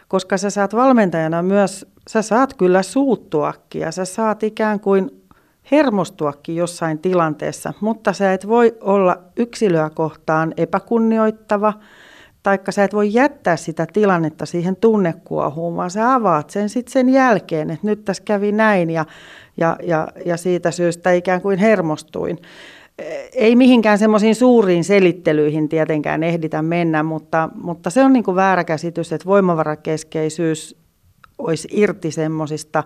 koska sä saat valmentajana myös, sä saat kyllä suuttuakin ja sä saat ikään kuin hermostuakin jossain tilanteessa, mutta sä et voi olla yksilöä kohtaan epäkunnioittava, taikka sä et voi jättää sitä tilannetta siihen tunnekuohuun, vaan sä avaat sen sitten sen jälkeen, että nyt tässä kävi näin ja, ja, ja, ja siitä syystä ikään kuin hermostuin. Ei mihinkään semmoisiin suuriin selittelyihin tietenkään ehditä mennä, mutta, mutta se on niin kuin väärä käsitys, että voimavarakeskeisyys olisi irti semmoisista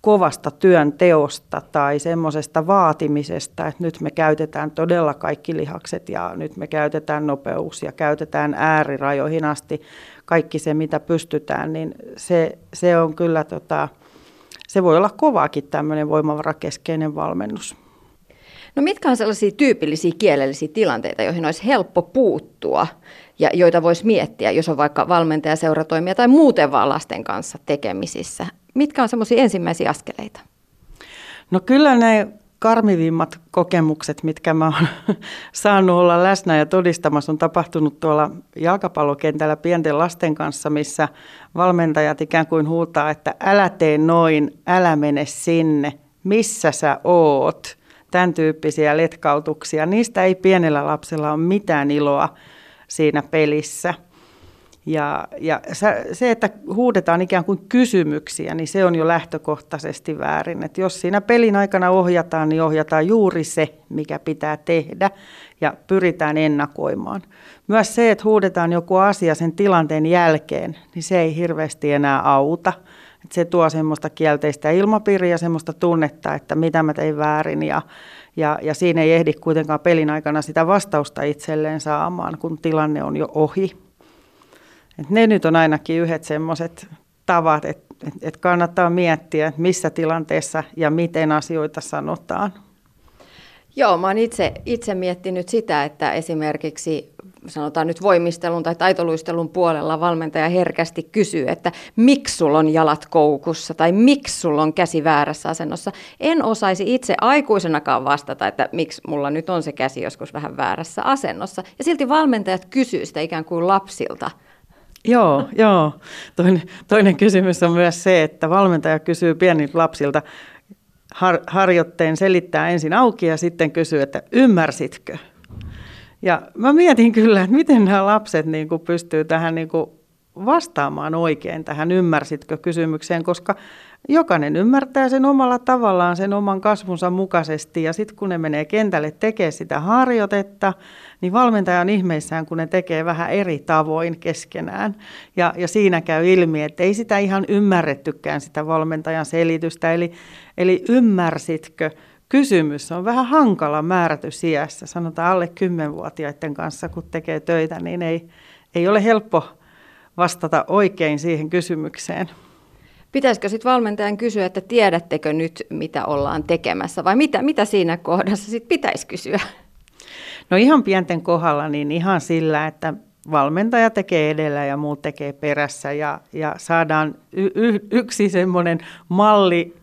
kovasta työn teosta tai semmoisesta vaatimisesta, että nyt me käytetään todella kaikki lihakset ja nyt me käytetään nopeus ja käytetään äärirajoihin asti kaikki se, mitä pystytään, niin se, se on kyllä, tota, se voi olla kovaakin tämmöinen voimavarakeskeinen valmennus. No mitkä on sellaisia tyypillisiä kielellisiä tilanteita, joihin olisi helppo puuttua ja joita voisi miettiä, jos on vaikka valmentaja, seuratoimija tai muuten vaan lasten kanssa tekemisissä? Mitkä on semmoisia ensimmäisiä askeleita? No kyllä ne karmivimmat kokemukset, mitkä mä oon [LAUGHS] saanut olla läsnä ja todistamassa, on tapahtunut tuolla jalkapallokentällä pienten lasten kanssa, missä valmentajat ikään kuin huutaa, että älä tee noin, älä mene sinne, missä sä oot. Tämän tyyppisiä letkautuksia. Niistä ei pienellä lapsella ole mitään iloa siinä pelissä – ja, ja se, että huudetaan ikään kuin kysymyksiä, niin se on jo lähtökohtaisesti väärin. Et jos siinä pelin aikana ohjataan, niin ohjataan juuri se, mikä pitää tehdä ja pyritään ennakoimaan. Myös se, että huudetaan joku asia sen tilanteen jälkeen, niin se ei hirveästi enää auta. Et se tuo semmoista kielteistä ilmapiiriä, semmoista tunnetta, että mitä mä tein väärin ja, ja, ja siinä ei ehdi kuitenkaan pelin aikana sitä vastausta itselleen saamaan, kun tilanne on jo ohi. Et ne nyt on ainakin yhdet semmoiset tavat, että et, et kannattaa miettiä, missä tilanteessa ja miten asioita sanotaan. Joo, mä oon itse, itse miettinyt sitä, että esimerkiksi sanotaan nyt voimistelun tai taitoluistelun puolella valmentaja herkästi kysyy, että miksi sulla on jalat koukussa tai miksi sulla on käsi väärässä asennossa. En osaisi itse aikuisenakaan vastata, että miksi mulla nyt on se käsi joskus vähän väärässä asennossa. Ja silti valmentajat kysyy sitä ikään kuin lapsilta – Joo, joo. Toinen, toinen kysymys on myös se, että valmentaja kysyy pieniltä lapsilta har, harjoitteen, selittää ensin auki ja sitten kysyy, että ymmärsitkö? Ja mä mietin kyllä, että miten nämä lapset niin kuin pystyy tähän niin kuin vastaamaan oikein tähän ymmärsitkö kysymykseen, koska jokainen ymmärtää sen omalla tavallaan, sen oman kasvunsa mukaisesti. Ja sitten kun ne menee kentälle tekemään sitä harjoitetta, niin valmentaja on ihmeissään, kun ne tekee vähän eri tavoin keskenään. Ja, ja siinä käy ilmi, että ei sitä ihan ymmärrettykään sitä valmentajan selitystä. Eli, eli ymmärsitkö? Kysymys on vähän hankala määrätys iässä. Sanotaan alle 10-vuotiaiden kanssa, kun tekee töitä, niin ei, ei ole helppo vastata oikein siihen kysymykseen. Pitäisikö sitten valmentajan kysyä, että tiedättekö nyt, mitä ollaan tekemässä, vai mitä, mitä siinä kohdassa sitten pitäisi kysyä? No ihan pienten kohdalla, niin ihan sillä, että valmentaja tekee edellä ja muut tekee perässä ja, ja saadaan y- y- yksi semmoinen malli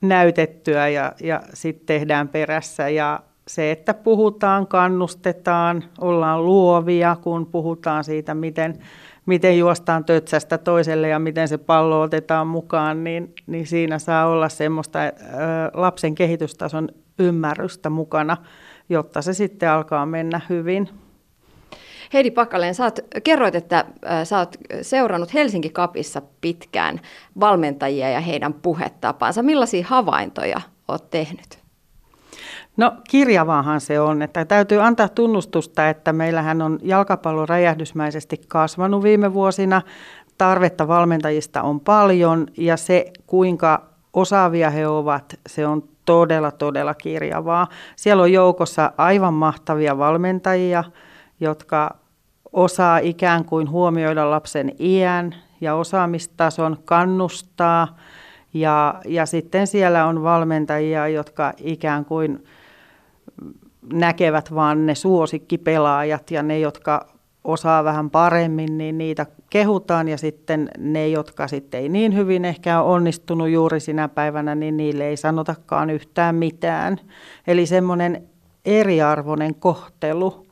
näytettyä ja, ja sitten tehdään perässä. Ja se, että puhutaan, kannustetaan, ollaan luovia, kun puhutaan siitä, miten miten juostaan tötsästä toiselle ja miten se pallo otetaan mukaan, niin, niin siinä saa olla semmoista ä, lapsen kehitystason ymmärrystä mukana, jotta se sitten alkaa mennä hyvin. Heidi Pakkaleen, sä oot, kerroit, että sä oot seurannut Helsinki Kapissa pitkään valmentajia ja heidän puhetapaansa. Millaisia havaintoja oot tehnyt? No kirjavaahan se on, että täytyy antaa tunnustusta, että meillähän on jalkapallo räjähdysmäisesti kasvanut viime vuosina. Tarvetta valmentajista on paljon ja se kuinka osaavia he ovat, se on todella, todella kirjavaa. Siellä on joukossa aivan mahtavia valmentajia, jotka osaa ikään kuin huomioida lapsen iän ja osaamistason, kannustaa. Ja, ja sitten siellä on valmentajia, jotka ikään kuin näkevät vaan ne suosikkipelaajat ja ne, jotka osaa vähän paremmin, niin niitä kehutaan ja sitten ne, jotka sitten ei niin hyvin ehkä ole onnistunut juuri sinä päivänä, niin niille ei sanotakaan yhtään mitään. Eli semmoinen eriarvoinen kohtelu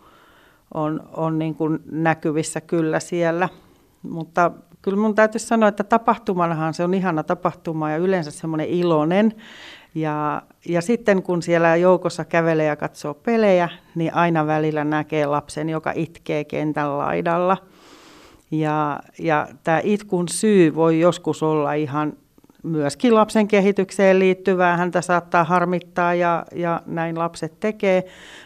on, on niin kuin näkyvissä kyllä siellä. Mutta kyllä mun täytyy sanoa, että tapahtumanahan se on ihana tapahtuma ja yleensä semmoinen iloinen. Ja, ja sitten kun siellä joukossa kävelee ja katsoo pelejä, niin aina välillä näkee lapsen, joka itkee kentän laidalla. Ja, ja tämä itkun syy voi joskus olla ihan myöskin lapsen kehitykseen liittyvää. Häntä saattaa harmittaa ja, ja näin lapset tekee.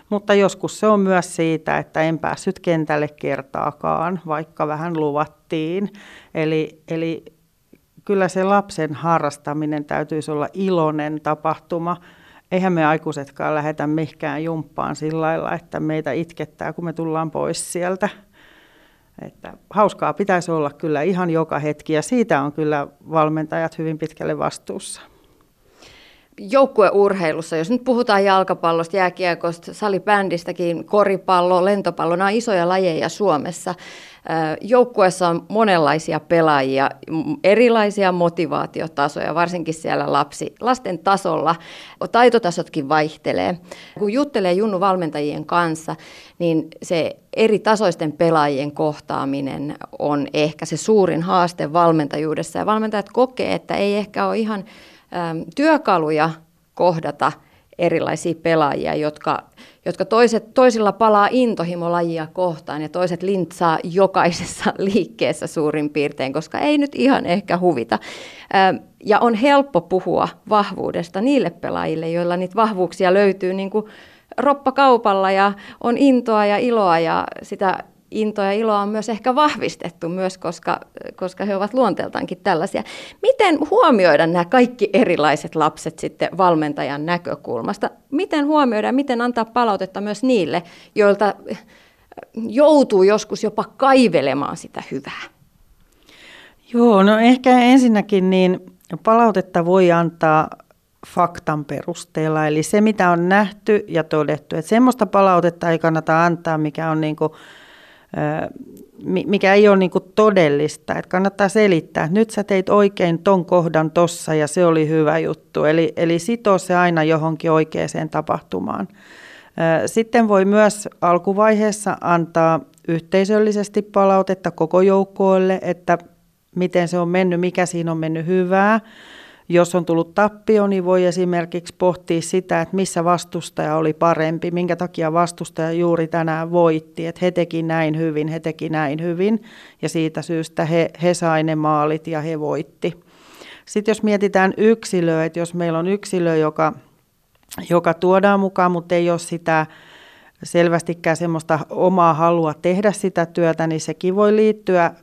Mutta joskus se on myös siitä, että en päässyt kentälle kertaakaan, vaikka vähän luvattiin. Eli, eli kyllä se lapsen harrastaminen täytyisi olla iloinen tapahtuma. Eihän me aikuisetkaan lähetä mihkään jumppaan sillä lailla, että meitä itkettää, kun me tullaan pois sieltä. Että hauskaa pitäisi olla kyllä ihan joka hetki ja siitä on kyllä valmentajat hyvin pitkälle vastuussa joukkueurheilussa, jos nyt puhutaan jalkapallosta, jääkiekosta, salibändistäkin, koripallo, lentopallo, nämä on isoja lajeja Suomessa. Joukkueessa on monenlaisia pelaajia, erilaisia motivaatiotasoja, varsinkin siellä lapsi, lasten tasolla. Taitotasotkin vaihtelee. Kun juttelee Junnu valmentajien kanssa, niin se eri tasoisten pelaajien kohtaaminen on ehkä se suurin haaste valmentajuudessa. Ja valmentajat kokee, että ei ehkä ole ihan työkaluja kohdata erilaisia pelaajia, jotka, jotka toiset, toisilla palaa intohimolajia kohtaan ja toiset lintsaa jokaisessa [LAUGHS] liikkeessä suurin piirtein, koska ei nyt ihan ehkä huvita. Ja on helppo puhua vahvuudesta niille pelaajille, joilla niitä vahvuuksia löytyy niin kuin roppakaupalla ja on intoa ja iloa ja sitä intoa ja iloa on myös ehkä vahvistettu myös, koska, koska he ovat luonteeltaankin tällaisia. Miten huomioida nämä kaikki erilaiset lapset sitten valmentajan näkökulmasta? Miten huomioida, miten antaa palautetta myös niille, joilta joutuu joskus jopa kaivelemaan sitä hyvää? Joo, no ehkä ensinnäkin niin palautetta voi antaa faktan perusteella, eli se mitä on nähty ja todettu. Että semmoista palautetta ei kannata antaa, mikä on niin kuin mikä ei ole niin todellista. Että kannattaa selittää, että nyt sä teit oikein ton kohdan tossa ja se oli hyvä juttu. Eli, eli sitoo se aina johonkin oikeaan tapahtumaan. Sitten voi myös alkuvaiheessa antaa yhteisöllisesti palautetta koko joukkoille, että miten se on mennyt, mikä siinä on mennyt hyvää. Jos on tullut tappio, niin voi esimerkiksi pohtia sitä, että missä vastustaja oli parempi, minkä takia vastustaja juuri tänään voitti, että he teki näin hyvin, he teki näin hyvin ja siitä syystä he, he sai ne maalit ja he voitti. Sitten jos mietitään yksilöä, että jos meillä on yksilö, joka, joka tuodaan mukaan, mutta ei ole sitä selvästikään semmoista omaa halua tehdä sitä työtä, niin sekin voi liittyä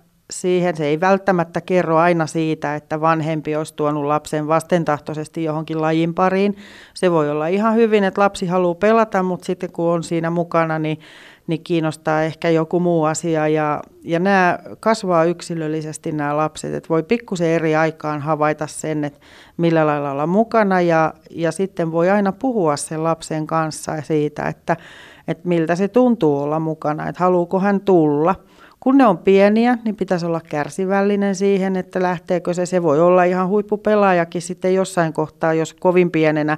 siihen. Se ei välttämättä kerro aina siitä, että vanhempi olisi tuonut lapsen vastentahtoisesti johonkin lajin pariin. Se voi olla ihan hyvin, että lapsi haluaa pelata, mutta sitten kun on siinä mukana, niin, niin kiinnostaa ehkä joku muu asia. Ja, ja nämä kasvaa yksilöllisesti nämä lapset, että voi pikkusen eri aikaan havaita sen, että millä lailla olla mukana ja, ja sitten voi aina puhua sen lapsen kanssa siitä, että, että miltä se tuntuu olla mukana, että haluuko hän tulla – kun ne on pieniä, niin pitäisi olla kärsivällinen siihen, että lähteekö se. Se voi olla ihan huippupelaajakin sitten jossain kohtaa, jos kovin pienenä,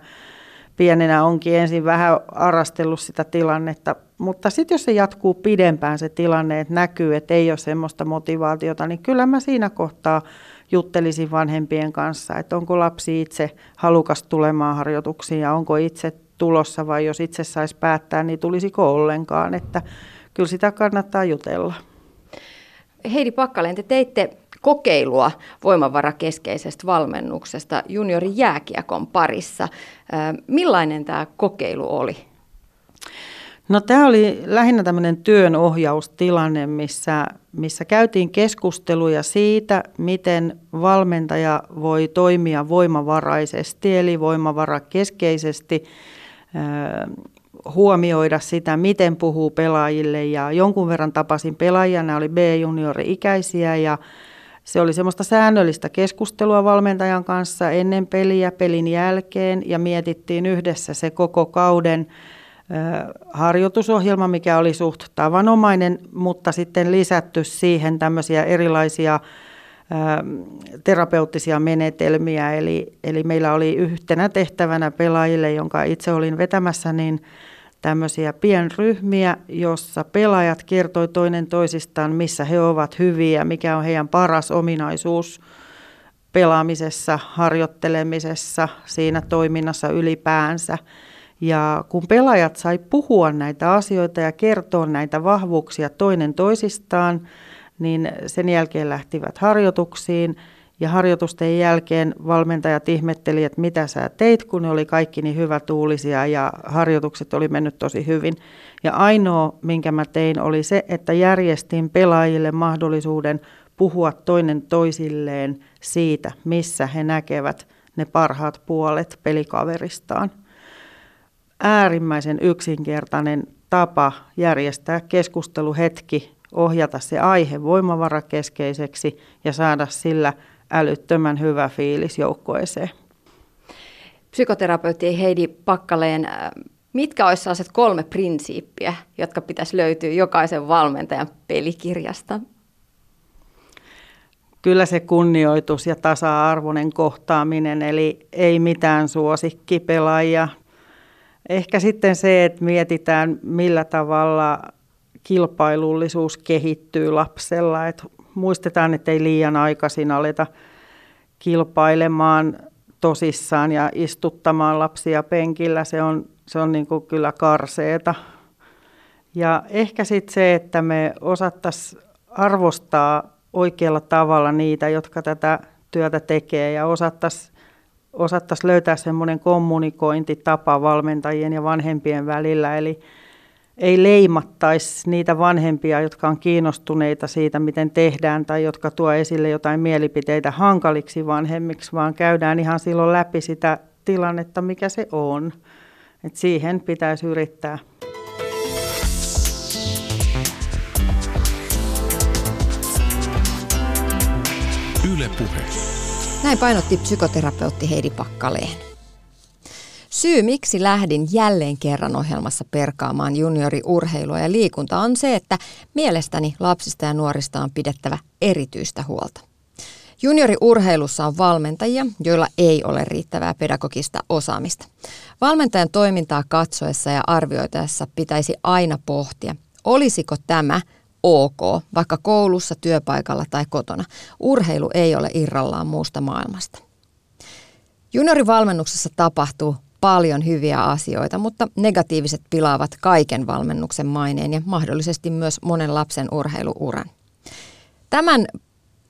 pienenä onkin ensin vähän arastellut sitä tilannetta. Mutta sitten jos se jatkuu pidempään se tilanne, että näkyy, että ei ole semmoista motivaatiota, niin kyllä mä siinä kohtaa juttelisin vanhempien kanssa, että onko lapsi itse halukas tulemaan harjoituksiin ja onko itse tulossa vai jos itse saisi päättää, niin tulisiko ollenkaan, että kyllä sitä kannattaa jutella. Heidi Pakkaleen, te teitte kokeilua voimavarakeskeisestä valmennuksesta juniori jääkiekon parissa. Millainen tämä kokeilu oli? No tämä oli lähinnä tämmöinen työnohjaustilanne, missä, missä käytiin keskusteluja siitä, miten valmentaja voi toimia voimavaraisesti, eli voimavarakeskeisesti huomioida sitä, miten puhuu pelaajille ja jonkun verran tapasin pelaajia, nämä oli B-juniori-ikäisiä ja se oli semmoista säännöllistä keskustelua valmentajan kanssa ennen peliä, pelin jälkeen ja mietittiin yhdessä se koko kauden harjoitusohjelma, mikä oli suht tavanomainen, mutta sitten lisätty siihen tämmöisiä erilaisia terapeuttisia menetelmiä. Eli, eli meillä oli yhtenä tehtävänä pelaajille, jonka itse olin vetämässä, niin tämmöisiä pienryhmiä, jossa pelaajat kertoi toinen toisistaan, missä he ovat hyviä, mikä on heidän paras ominaisuus pelaamisessa, harjoittelemisessa, siinä toiminnassa ylipäänsä. Ja kun pelaajat sai puhua näitä asioita ja kertoa näitä vahvuuksia toinen toisistaan, niin sen jälkeen lähtivät harjoituksiin – ja harjoitusten jälkeen valmentajat ihmetteli, että mitä sä teit, kun ne oli kaikki niin tuulisia ja harjoitukset oli mennyt tosi hyvin. Ja ainoa, minkä mä tein, oli se, että järjestin pelaajille mahdollisuuden puhua toinen toisilleen siitä, missä he näkevät ne parhaat puolet pelikaveristaan. Äärimmäisen yksinkertainen tapa järjestää keskusteluhetki, ohjata se aihe voimavarakeskeiseksi ja saada sillä älyttömän hyvä fiilis joukkueeseen. Psykoterapeutti Heidi Pakkaleen, äh, mitkä olisi sellaiset kolme prinsiippiä, jotka pitäisi löytyä jokaisen valmentajan pelikirjasta? Kyllä se kunnioitus ja tasa-arvoinen kohtaaminen, eli ei mitään suosikkipelaajia. Ehkä sitten se, että mietitään millä tavalla kilpailullisuus kehittyy lapsella, että muistetaan, että ei liian aikaisin aleta kilpailemaan tosissaan ja istuttamaan lapsia penkillä. Se on, se on niin kuin kyllä karseeta. Ja ehkä sitten se, että me osattaisiin arvostaa oikealla tavalla niitä, jotka tätä työtä tekee ja osattaisiin osattais löytää semmoinen kommunikointitapa valmentajien ja vanhempien välillä. Eli ei leimattaisi niitä vanhempia, jotka on kiinnostuneita siitä, miten tehdään, tai jotka tuo esille jotain mielipiteitä hankaliksi vanhemmiksi, vaan käydään ihan silloin läpi sitä tilannetta, mikä se on. Et siihen pitäisi yrittää. Yle Puhe. Näin painotti psykoterapeutti Heidi Pakkaleen. Syy, miksi lähdin jälleen kerran ohjelmassa perkaamaan junioriurheilua ja liikuntaa on se, että mielestäni lapsista ja nuorista on pidettävä erityistä huolta. Junioriurheilussa on valmentajia, joilla ei ole riittävää pedagogista osaamista. Valmentajan toimintaa katsoessa ja arvioitaessa pitäisi aina pohtia, olisiko tämä ok, vaikka koulussa, työpaikalla tai kotona. Urheilu ei ole irrallaan muusta maailmasta. Juniorivalmennuksessa tapahtuu paljon hyviä asioita, mutta negatiiviset pilaavat kaiken valmennuksen maineen ja mahdollisesti myös monen lapsen urheiluuran. Tämän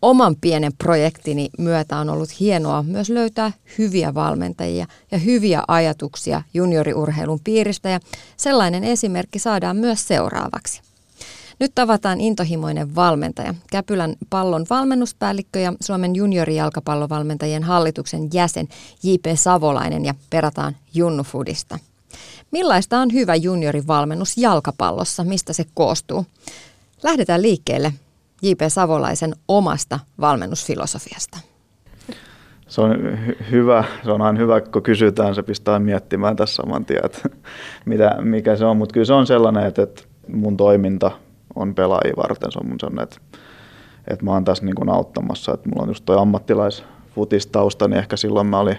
oman pienen projektini myötä on ollut hienoa myös löytää hyviä valmentajia ja hyviä ajatuksia junioriurheilun piiristä ja sellainen esimerkki saadaan myös seuraavaksi. Nyt tavataan intohimoinen valmentaja, Käpylän pallon valmennuspäällikkö ja Suomen juniorijalkapallovalmentajien hallituksen jäsen J.P. Savolainen ja perataan Junnufudista. Millaista on hyvä juniorivalmennus jalkapallossa, mistä se koostuu? Lähdetään liikkeelle J.P. Savolaisen omasta valmennusfilosofiasta. Se on hy- hyvä, se on aina hyvä, kun kysytään, se pistää miettimään tässä saman tien, että [LAUGHS] mitä, mikä se on, mutta kyllä se on sellainen, että, että mun toiminta on pelaajia varten. Se on mun sellainen, että, että mä oon tässä niin kuin auttamassa. Että mulla on just toi ammattilaisfutistausta, niin ehkä silloin mä olin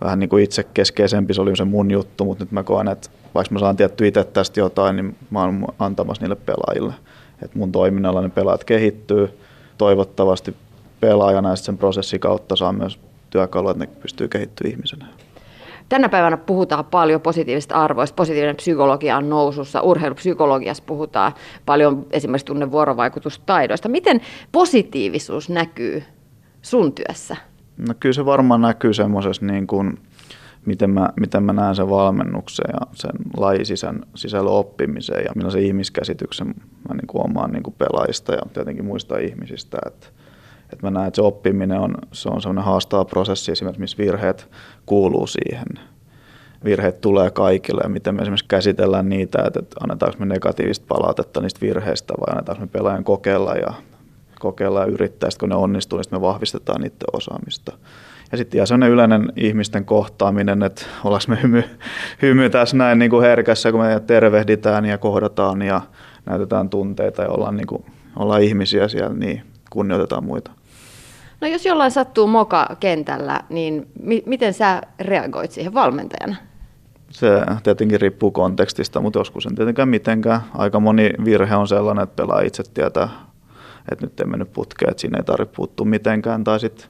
vähän niin kuin itse keskeisempi, se oli se mun juttu, mutta nyt mä koen, että vaikka mä saan tietty itse tästä jotain, niin mä oon antamassa niille pelaajille. Että mun toiminnalla ne pelaajat kehittyy, toivottavasti pelaajana ja sen prosessin kautta saa myös työkaluja, että ne pystyy kehittymään ihmisenä. Tänä päivänä puhutaan paljon positiivisista arvoista, positiivinen psykologia on nousussa, urheilupsykologiassa puhutaan paljon esimerkiksi tunne vuorovaikutustaidoista. Miten positiivisuus näkyy sun työssä? No kyllä se varmaan näkyy semmoisessa niin kuin, miten mä, miten mä näen sen valmennuksen ja sen lajisisän sisällön oppimisen ja millaisen ihmiskäsityksen mä niin kuin omaan niin kuin pelaajista ja tietenkin muista ihmisistä. Että että mä näen, että se oppiminen on, se on sellainen haastava prosessi esimerkiksi, missä virheet kuuluu siihen. Virheet tulee kaikille ja miten me esimerkiksi käsitellään niitä, että, että annetaanko me negatiivista palautetta niistä virheistä vai annetaanko me pelaajan kokeilla ja kokeilla ja yrittää, sitten kun ne onnistuu, niin me vahvistetaan niiden osaamista. Ja sitten ihan sellainen yleinen ihmisten kohtaaminen, että ollaanko me hymy, hymy tässä näin niin kuin herkässä, kun me tervehditään ja kohdataan ja näytetään tunteita ja ollaan, niin kuin, ollaan ihmisiä siellä, niin kunnioitetaan muita. No jos jollain sattuu moka kentällä, niin mi- miten sä reagoit siihen valmentajana? Se tietenkin riippuu kontekstista, mutta joskus en tietenkään mitenkään. Aika moni virhe on sellainen, että pelaa itse tietää, että nyt ei mennyt putkeen, että siinä ei tarvitse puuttua mitenkään. Tai sitten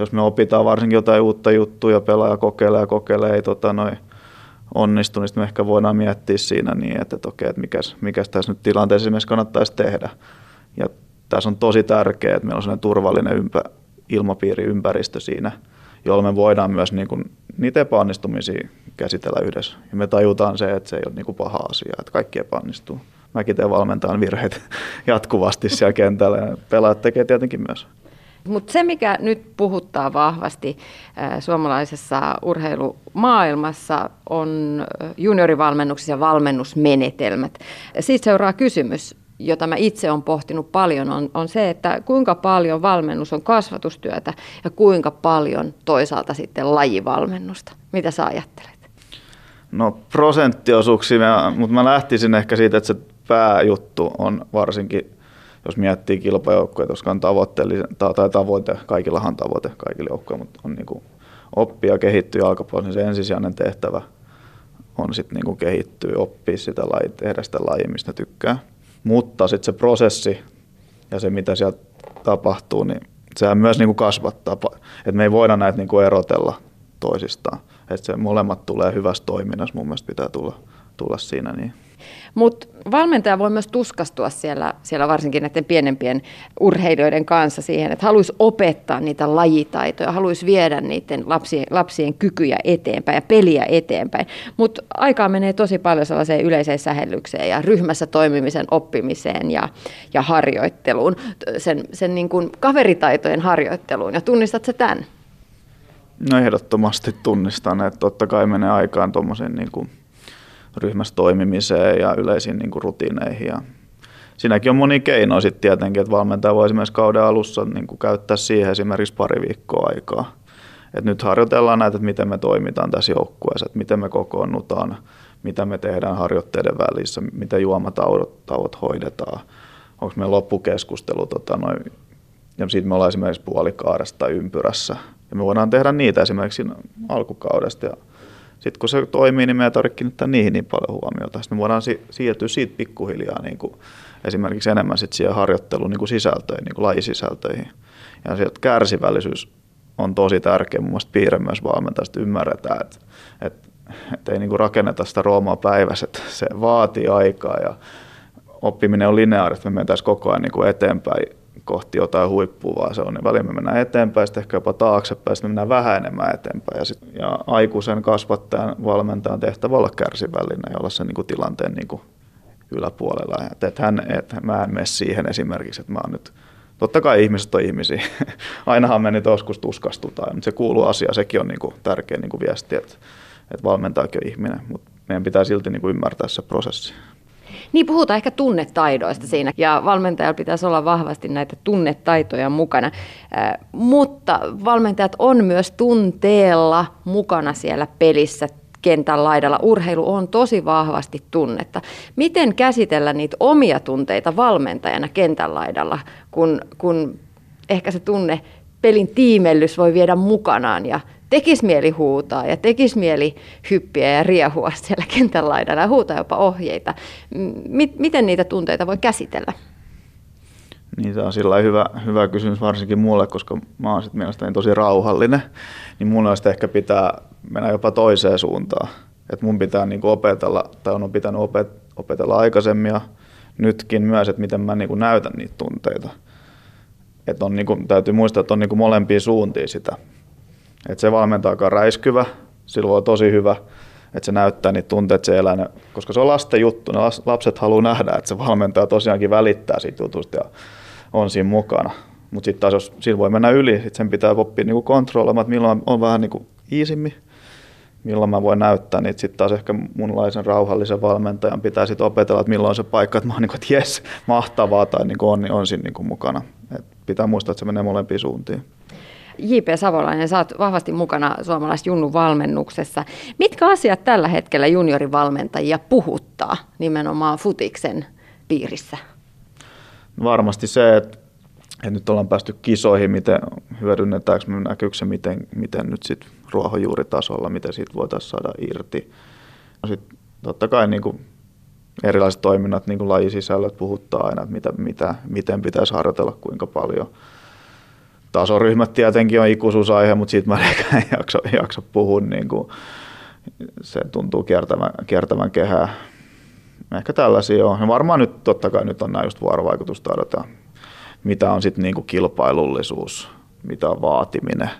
jos me opitaan varsinkin jotain uutta juttua ja pelaaja kokeilee ja kokeilee, ei tota, noin onnistu, niin me ehkä voidaan miettiä siinä niin, että, että okei, että mikäs, mikäs tässä nyt tilanteessa esimerkiksi kannattaisi tehdä. Ja tässä on tosi tärkeää, että meillä on sellainen turvallinen ympä, ilmapiiri, ympäristö siinä, jolloin me voidaan myös niin kuin, niitä epäonnistumisia käsitellä yhdessä. Ja me tajutaan se, että se ei ole niin kuin paha asia, että kaikki epäonnistuu. Mäkin teen valmentajan virheet [LAUGHS] jatkuvasti siellä kentällä ja pelaajat tekee tietenkin myös. Mutta se, mikä nyt puhuttaa vahvasti suomalaisessa urheilumaailmassa, on juniorivalmennuksissa ja valmennusmenetelmät. Siitä seuraa kysymys, jota mä itse olen pohtinut paljon, on, on se, että kuinka paljon valmennus on kasvatustyötä ja kuinka paljon toisaalta sitten lajivalmennusta. Mitä sä ajattelet? No prosenttiosuuksia, mutta mä lähtisin ehkä siitä, että se pääjuttu on varsinkin jos miettii kilpajoukkoja, koska on tai tavoite, kaikillahan tavoite kaikille joukkoille, mutta on niin oppia, kehittyä jalkapallossa, niin se ensisijainen tehtävä on sitten niin kehittyä, oppia sitä lajia, tehdä sitä lajia, mistä tykkää. Mutta sitten se prosessi ja se, mitä siellä tapahtuu, niin sehän myös niin kuin kasvattaa. Että me ei voida näitä niin kuin erotella toisistaan. Että se molemmat tulee hyvässä toiminnassa, mun mielestä pitää tulla, tulla siinä niin. Mutta valmentaja voi myös tuskastua siellä, siellä varsinkin näiden pienempien urheilijoiden kanssa siihen, että haluaisi opettaa niitä lajitaitoja, haluaisi viedä niiden lapsien, lapsien kykyjä eteenpäin ja peliä eteenpäin. Mutta aikaa menee tosi paljon sellaiseen yleiseen sähellykseen ja ryhmässä toimimisen oppimiseen ja, ja harjoitteluun, sen, sen niin kuin kaveritaitojen harjoitteluun. Ja tunnistat sä tämän? No ehdottomasti tunnistan, että totta kai menee aikaan tuommoisen niin kuin ryhmässä toimimiseen ja yleisiin niin kuin rutiineihin. Ja siinäkin on moni keino sitten tietenkin, että valmentaja voi esimerkiksi kauden alussa niin kuin käyttää siihen esimerkiksi pari viikkoa aikaa. Et nyt harjoitellaan näitä, että miten me toimitaan tässä joukkueessa, että miten me kokoonnutaan, mitä me tehdään harjoitteiden välissä, miten juomatauot tauot hoidetaan, onko meillä loppukeskustelu, tota, noin, ja sitten me ollaan esimerkiksi puolikaaresta ympyrässä. Ja me voidaan tehdä niitä esimerkiksi alkukaudesta ja sitten kun se toimii, niin me ei tarvitse kiinnittää niihin niin paljon huomiota. Sitten me voidaan si- siirtyä siitä pikkuhiljaa niin kuin esimerkiksi enemmän sit siihen harjoitteluun niin kuin sisältöihin, niin kuin lajisisältöihin. Ja sieltä kärsivällisyys on tosi tärkeä mun mielestä piirre myös valmentaa, että ymmärretään, että, että, että ei niin kuin rakenneta sitä Roomaa päivässä, että se vaatii aikaa ja oppiminen on lineaarista, me mentäisiin koko ajan niin kuin eteenpäin kohti jotain huippua, vaan se on, niin väliin me mennään eteenpäin, sitten ehkä jopa taaksepäin, sitten me mennään vähän enemmän eteenpäin. Ja, sit, ja aikuisen kasvattajan valmentajan tehtävä olla kärsivällinen ja olla sen niin kuin tilanteen niin kuin yläpuolella. Et, et hän, et mä en mene siihen esimerkiksi, että mä oon nyt Totta kai ihmiset on ihmisiä. [LAUGHS] Ainahan me nyt joskus tuskastutaan, mutta se kuuluu asia, sekin on niin kuin tärkeä niin kuin viesti, että, että valmentaakin on ihminen, mutta meidän pitää silti niin kuin ymmärtää se prosessi. Niin, puhutaan ehkä tunnetaidoista siinä, ja valmentajalla pitäisi olla vahvasti näitä tunnetaitoja mukana. Äh, mutta valmentajat on myös tunteella mukana siellä pelissä kentän laidalla. Urheilu on tosi vahvasti tunnetta. Miten käsitellä niitä omia tunteita valmentajana kentän laidalla, kun, kun ehkä se tunne pelin tiimellys voi viedä mukanaan ja tekisi mieli huutaa ja tekisi mieli hyppiä ja riehua [LAUGHS] siellä kentän laidalla ja huutaa jopa ohjeita. Miten niitä tunteita voi käsitellä? Niin se on sillä hyvä, hyvä kysymys varsinkin mulle, koska mä oon mielestäni tosi rauhallinen. Niin mun mielestä ehkä pitää mennä jopa toiseen suuntaan. Että mun pitää niinku opetella, tai on pitänyt opet- opetella aikaisemmin ja nytkin myös, että miten mä niinku näytän niitä tunteita. Että on niinku, täytyy muistaa, että on niinku molempia suuntia sitä. Että se valmentaa aika räiskyvä, silloin on tosi hyvä, että se näyttää niitä tunteita, se elää, koska se on lasten juttu, ne lapset haluaa nähdä, että se valmentaja tosiaankin välittää siitä jutusta ja on siinä mukana. Mutta sitten taas jos sillä voi mennä yli, sit sen pitää oppia niinku kontrolloimaan, että milloin on vähän niinku iisimmin, milloin mä voin näyttää niitä. Sitten taas ehkä munlaisen rauhallisen valmentajan pitää sitten opetella, että milloin on se paikka, että mä oon niinku, että jes, mahtavaa tai niinku on, niin on siinä niinku mukana. Et pitää muistaa, että se menee molempiin suuntiin. J.P. Savolainen, sä oot vahvasti mukana suomalais Junnu valmennuksessa. Mitkä asiat tällä hetkellä juniorivalmentajia puhuttaa nimenomaan futiksen piirissä? No varmasti se, että että nyt ollaan päästy kisoihin, miten hyödynnetäänkö me, näkyykö se miten, miten nyt sitten ruohonjuuritasolla, miten siitä voitaisiin saada irti. Sitten totta kai niin kuin erilaiset toiminnat, niin kuin lajisisällöt puhuttaa aina, että mitä, mitä, miten pitäisi harjoitella, kuinka paljon. Tasoryhmät tietenkin on ikuisuusaihe, mutta siitä mä en [LAUGHS] jaksa, jaksa puhua, niin kuin, se tuntuu kiertävän, kiertävän kehää. Ehkä tällaisia on. Ja varmaan nyt totta kai nyt on nämä just vuorovaikutustaidot ja mitä on sitten niinku kilpailullisuus, mitä on vaatiminen,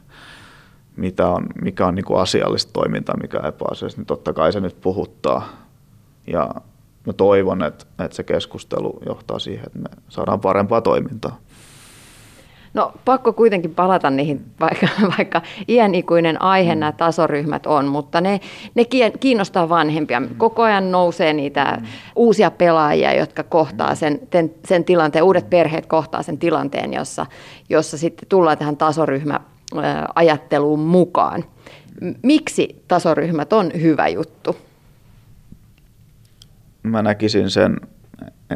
mitä on, mikä on niinku asiallista toimintaa, mikä epäasiallista, niin totta kai se nyt puhuttaa. Ja mä toivon, että, että se keskustelu johtaa siihen, että me saadaan parempaa toimintaa. No pakko kuitenkin palata niihin, vaikka, [LAUGHS] vaikka iänikuinen aihe mm. nämä tasoryhmät on, mutta ne, ne kiinnostaa vanhempia. Koko ajan nousee niitä mm. uusia pelaajia, jotka kohtaa sen, ten, sen tilanteen, uudet perheet kohtaa sen tilanteen, jossa, jossa sitten tullaan tähän tasoryhmäajatteluun mukaan. Miksi tasoryhmät on hyvä juttu? Mä näkisin sen,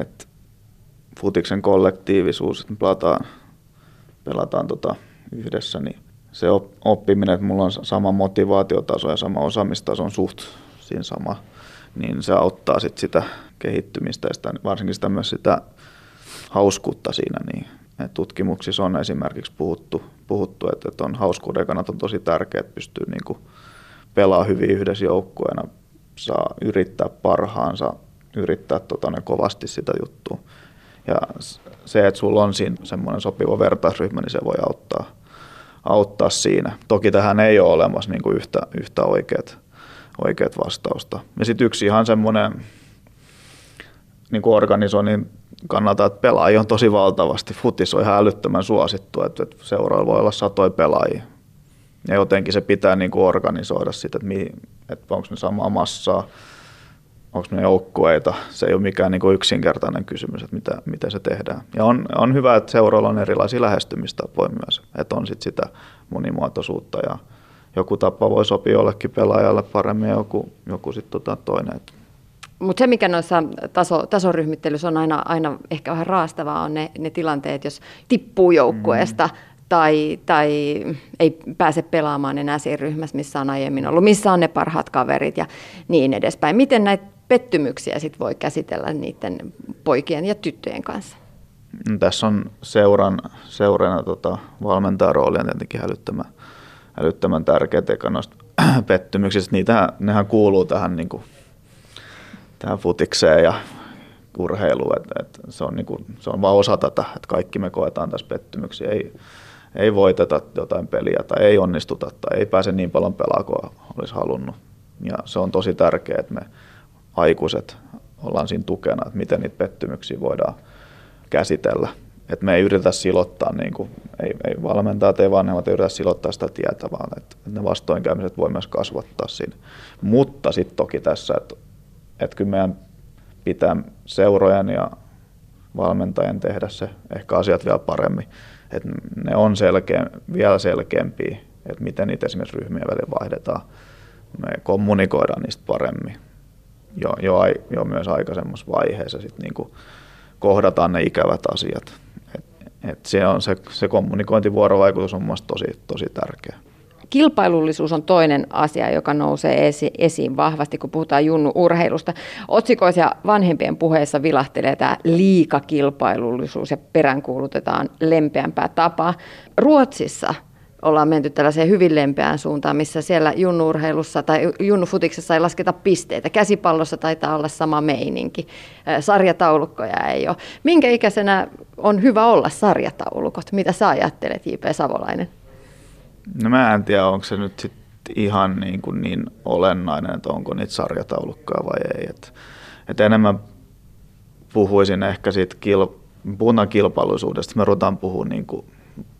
että futiksen kollektiivisuus, että me pelataan pelataan tota yhdessä, niin se oppiminen, että mulla on sama motivaatiotaso ja sama osaamistaso on suht siinä sama, niin se auttaa sit sitä kehittymistä ja sitä, varsinkin sitä myös sitä hauskuutta siinä. Niin, tutkimuksissa on esimerkiksi puhuttu, puhuttu että, että on hauskuuden kannalta on tosi tärkeää, että pystyy niinku pelaa hyvin yhdessä joukkueena, saa yrittää parhaansa, yrittää tota, ne kovasti sitä juttua. Ja se, että sulla on siinä semmoinen sopiva vertaisryhmä, niin se voi auttaa, auttaa siinä. Toki tähän ei ole olemassa niin kuin yhtä, yhtä oikeat, oikeat vastausta. Ja sitten yksi ihan semmoinen niin kuin organisoinnin kannalta, että pelaajia on tosi valtavasti. Futis on ihan älyttömän suosittu, että, seuroilla voi olla satoja pelaajia. Ja jotenkin se pitää niin kuin organisoida sitä, että, että onko ne samaa massaa, onko ne joukkueita. Se ei ole mikään niin kuin yksinkertainen kysymys, että mitä, miten se tehdään. Ja on, on hyvä, että seuroilla on erilaisia lähestymistapoja myös, että on sit sitä monimuotoisuutta ja joku tapa voi sopia jollekin pelaajalle paremmin ja joku, joku sitten tota toinen. Mutta se, mikä noissa taso, tasoryhmittelyssä on aina, aina ehkä vähän raastavaa, on ne, ne tilanteet, jos tippuu joukkueesta mm. tai, tai ei pääse pelaamaan enää siinä ryhmässä, missä on aiemmin ollut, missä on ne parhaat kaverit ja niin edespäin. Miten näitä pettymyksiä sit voi käsitellä niiden poikien ja tyttöjen kanssa? No, tässä on seuran, seurana tota, valmentajan rooli on tietenkin älyttömän, älyttömän tärkeä teka noista [CLEARS THROAT] pettymyksistä. Niitähän, nehän kuuluu tähän, niin kuin, tähän futikseen ja urheiluun. Et, et se, on, niin kuin, se on vaan osa tätä, että kaikki me koetaan tässä pettymyksiä. Ei, ei voiteta jotain peliä tai ei onnistuta tai ei pääse niin paljon pelaa kuin olisi halunnut. Ja se on tosi tärkeää, että me aikuiset ollaan siinä tukena, että miten niitä pettymyksiä voidaan käsitellä. Että me ei yritä silottaa, niin kuin, ei, ei valmentajat, ei vanhemmat ei yritä silottaa sitä tietä, vaan että, ne vastoinkäymiset voi myös kasvattaa siinä. Mutta sitten toki tässä, että, että kyllä meidän pitää seurojen ja valmentajien tehdä se ehkä asiat vielä paremmin. Että ne on selkeä, vielä selkeämpiä, että miten niitä esimerkiksi ryhmiä välillä vaihdetaan. Me kommunikoidaan niistä paremmin jo, jo, jo myös aikaisemmassa vaiheessa sit niinku kohdataan ne ikävät asiat. Et, et se, on se, se kommunikointivuorovaikutus on mielestäni tosi, tosi tärkeä. Kilpailullisuus on toinen asia, joka nousee esi- esiin vahvasti, kun puhutaan junnu-urheilusta. Otsikoisia vanhempien puheissa vilahtelee tämä liikakilpailullisuus ja peräänkuulutetaan lempeämpää tapaa. Ruotsissa ollaan menty tällaiseen hyvin lempeään suuntaan, missä siellä junnurheilussa tai junnufutiksessa ei lasketa pisteitä. Käsipallossa taitaa olla sama meininki. Sarjataulukkoja ei ole. Minkä ikäisenä on hyvä olla sarjataulukot? Mitä sä ajattelet, J.P. Savolainen? No mä en tiedä, onko se nyt sit ihan niin, kuin niin olennainen, että onko niitä sarjataulukkoja vai ei. Et, et enemmän puhuisin ehkä siitä, kil, puhutaan kilpailuisuudesta, me ruvetaan puhua niin kuin